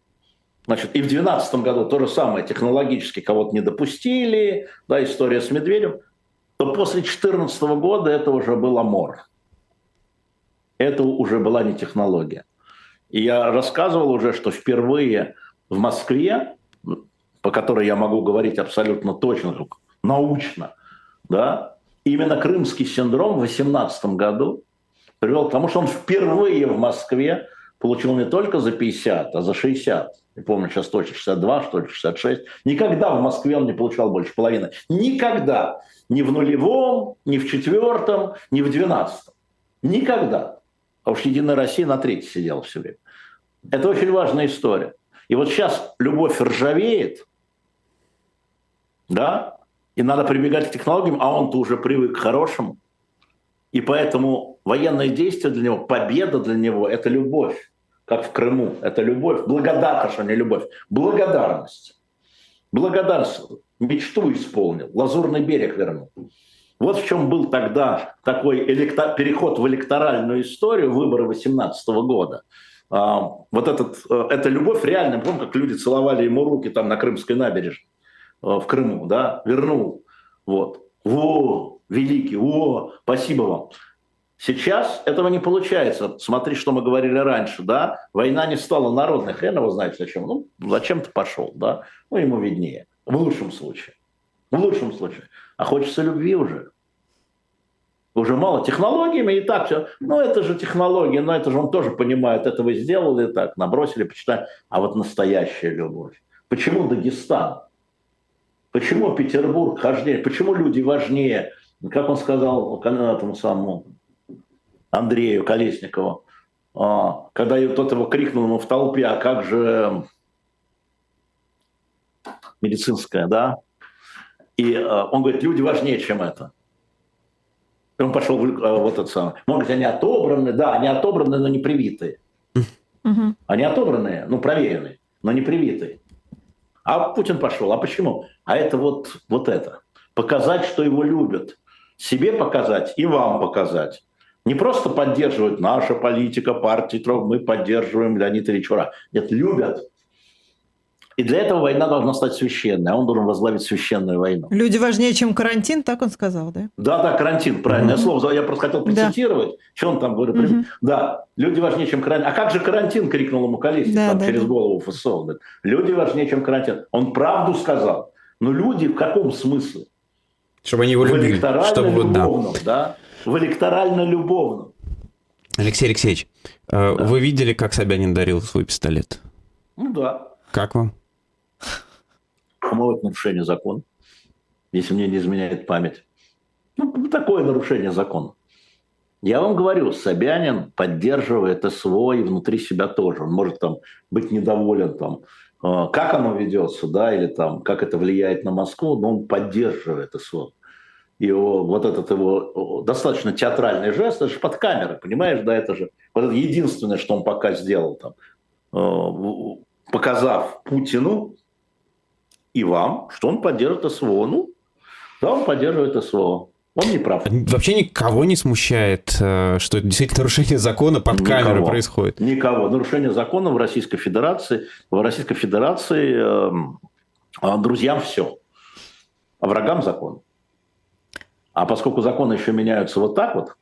значит, и в 2012 году то же самое, технологически кого-то не допустили, да, история с Медведем, то после 2014 года это уже был амор. Это уже была не технология. И я рассказывал уже, что впервые в Москве, по которой я могу говорить абсолютно точно, научно, да, именно крымский синдром в 2018 году привел к тому, что он впервые в Москве получил не только за 50, а за 60. Не помню, сейчас точно 62, что ли, 66. Никогда в Москве он не получал больше половины. Никогда. Ни в нулевом, ни в четвертом, ни в двенадцатом. Никогда. А уж Единая Россия на третьей сидела все время. Это очень важная история. И вот сейчас любовь ржавеет, да, и надо прибегать к технологиям, а он-то уже привык к хорошему. И поэтому военные действия для него, победа для него – это любовь, как в Крыму. Это любовь, благодарность, а не любовь. Благодарность. Благодарность. Мечту исполнил, лазурный берег вернул. Вот в чем был тогда такой электор... переход в электоральную историю, выборы 2018 года. А, вот этот, э, эта любовь реальная, помню, как люди целовали ему руки там на Крымской набережной э, в Крыму, да, вернул. Вот. Во, великий, о, спасибо вам. Сейчас этого не получается. Смотри, что мы говорили раньше, да? Война не стала народной. Хрен его знает зачем. Ну, зачем ты пошел, да? Ну, ему виднее. В лучшем случае. В лучшем случае. А хочется любви уже. Уже мало технологиями и так все. Ну, это же технологии, но это же он тоже понимает. Это вы сделали так, набросили, почитали. А вот настоящая любовь. Почему Дагестан? Почему Петербург важнее? Почему люди важнее? Как он сказал этому самому Андрею Колесникову, а, когда тот его крикнул ему в толпе, а как же медицинская, да? И э, он говорит, люди важнее, чем это. И он пошел в, э, вот этот самый. Может быть, они отобраны, да, они отобраны, но не привитые. Угу. Они отобранные, ну, проверенные, но не привитые. А Путин пошел. А почему? А это вот, вот это. Показать, что его любят. Себе показать и вам показать. Не просто поддерживать наша политика, партии, мы поддерживаем Леонида Ильичура. Нет, любят. И для этого война должна стать священной, а он должен возглавить священную войну. Люди важнее, чем карантин, так он сказал, да? Да, да, карантин, правильное mm-hmm. слово. Я просто хотел процитировать, да. что он там говорит. Mm-hmm. Да, люди важнее, чем карантин. А как же карантин, крикнул ему Колесник да, да, через да. голову ФСО. Люди важнее, чем карантин. Он правду сказал. Но люди в каком смысле? Чтобы они его любили. Электорально-любовном, да. да. В электорально-любовном. Алексей Алексеевич, э, да. вы видели, как Собянин дарил свой пистолет? Ну да. Как вам? По-моему, это нарушение закона, если мне не изменяет память. Ну, такое нарушение закона. Я вам говорю, Собянин поддерживает СВО и внутри себя тоже. Он может там быть недоволен, там, э, как оно ведется, да, или там, как это влияет на Москву, но он поддерживает СВО. И его, вот этот его достаточно театральный жест, это же под камерой, понимаешь, да, это же вот это единственное, что он пока сделал там, э, показав Путину, и вам, что он поддерживает СВО. Ну, да, он поддерживает СВО. Он не прав. Вообще никого не смущает, э, что это действительно нарушение закона под никого, камерой происходит? Никого. Нарушение закона в Российской Федерации. В Российской Федерации э, друзьям все, а врагам закон. А поскольку законы еще меняются вот так вот,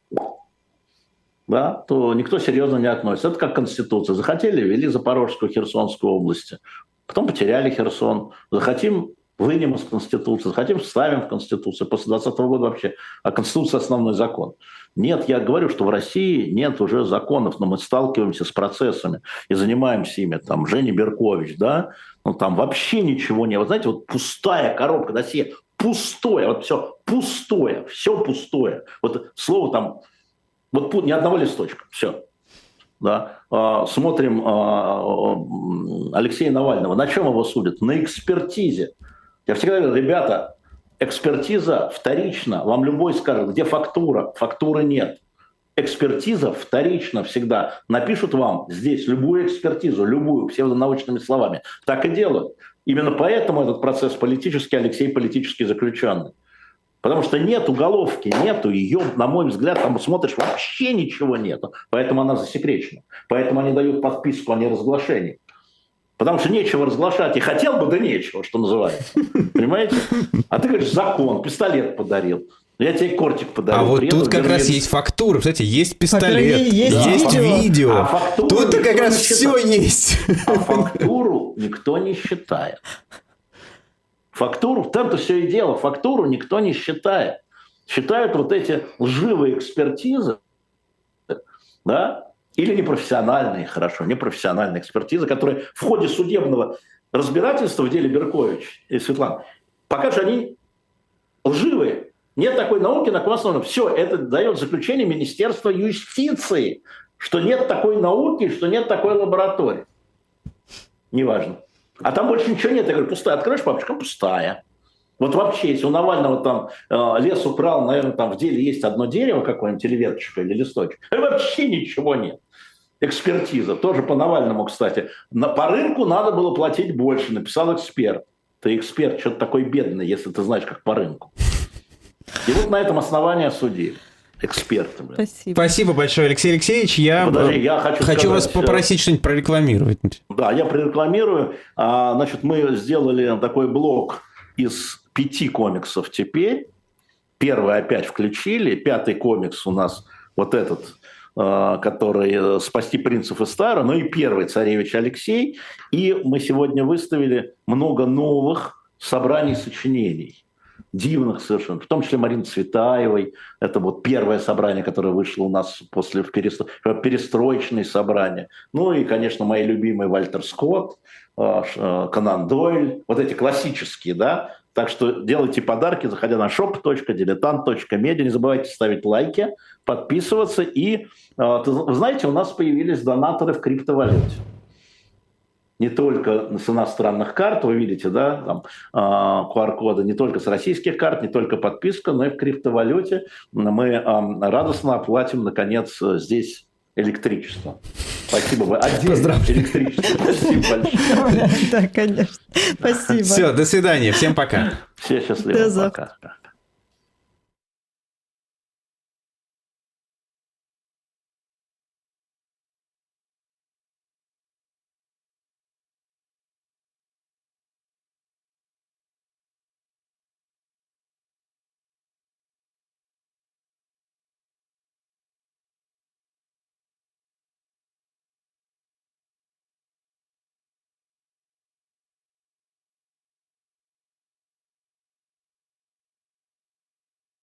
да, то никто серьезно не относится. Это как Конституция. Захотели, ввели Запорожскую, Херсонскую области. Потом потеряли Херсон. Захотим, вынем из Конституции. Захотим, вставим в Конституцию. После 2020 года вообще. А Конституция – основной закон. Нет, я говорю, что в России нет уже законов, но мы сталкиваемся с процессами и занимаемся ими. Там Женя Беркович, да, ну там вообще ничего не... Вот знаете, вот пустая коробка досье, пустое, вот все пустое, все пустое. Вот слово там, вот ни одного листочка, все да, а, смотрим а, Алексея Навального, на чем его судят? На экспертизе. Я всегда говорю, ребята, экспертиза вторична. Вам любой скажет, где фактура? Фактуры нет. экспертиза вторична всегда. Напишут вам здесь любую экспертизу, любую, псевдонаучными словами. Так и делают. Именно поэтому этот процесс политический, Алексей политически заключенный. Потому что нет уголовки, нету ее, на мой взгляд, там смотришь, вообще ничего нету. Поэтому она засекречена. Поэтому они дают подписку о неразглашении. Потому что нечего разглашать. И хотел бы, да нечего, что называется. Понимаете? А ты говоришь, закон, пистолет подарил. Я тебе кортик подарил. А вот Приеду, тут как раз есть фактура. Кстати, есть пистолет, есть, да. есть видео. А Тут-то как раз все есть. А фактуру никто не считает. Фактуру, в том-то все и дело, фактуру никто не считает. Считают вот эти лживые экспертизы, да, или непрофессиональные, хорошо, непрофессиональные экспертизы, которые в ходе судебного разбирательства в деле Беркович и Светлана, пока же они лживые, нет такой науки, на основном. Все, это дает заключение Министерства юстиции, что нет такой науки, что нет такой лаборатории. Неважно. А там больше ничего нет. Я говорю, пустая. Откроешь папочка, пустая. Вот вообще, если у Навального там э, лес украл, наверное, там в деле есть одно дерево какое-нибудь, или веточка, или листочек. И вообще ничего нет. Экспертиза. Тоже по Навальному, кстати. На, по рынку надо было платить больше, написал эксперт. Ты эксперт, что-то такой бедный, если ты знаешь, как по рынку. И вот на этом основании осудили эксперты. Спасибо. Спасибо большое, Алексей Алексеевич. Я, Подожди, я хочу, хочу сказать, вас попросить что-нибудь прорекламировать. Да, я прорекламирую. А, значит, мы сделали такой блок из пяти комиксов теперь. Первый опять включили. Пятый комикс у нас вот этот, а, который «Спасти принцев из Стара», ну и первый «Царевич Алексей». И мы сегодня выставили много новых собраний сочинений дивных совершенно, в том числе Марины Цветаевой. Это вот первое собрание, которое вышло у нас после перестро... перестроечные собрания. Ну и, конечно, мои любимые Вальтер Скотт, а, а, Конан Дойль, вот эти классические, да. Так что делайте подарки, заходя на shop.diletant.media. Не забывайте ставить лайки, подписываться. И, вы знаете, у нас появились донаторы в криптовалюте не только с иностранных карт, вы видите, да, там QR-коды, не только с российских карт, не только подписка, но и в криптовалюте. Мы радостно оплатим, наконец, здесь электричество. Спасибо. вы Отдельно электричество. Спасибо большое. Да, конечно. Спасибо. Все, до свидания. Всем пока. Все счастливы. До завтра. Пока.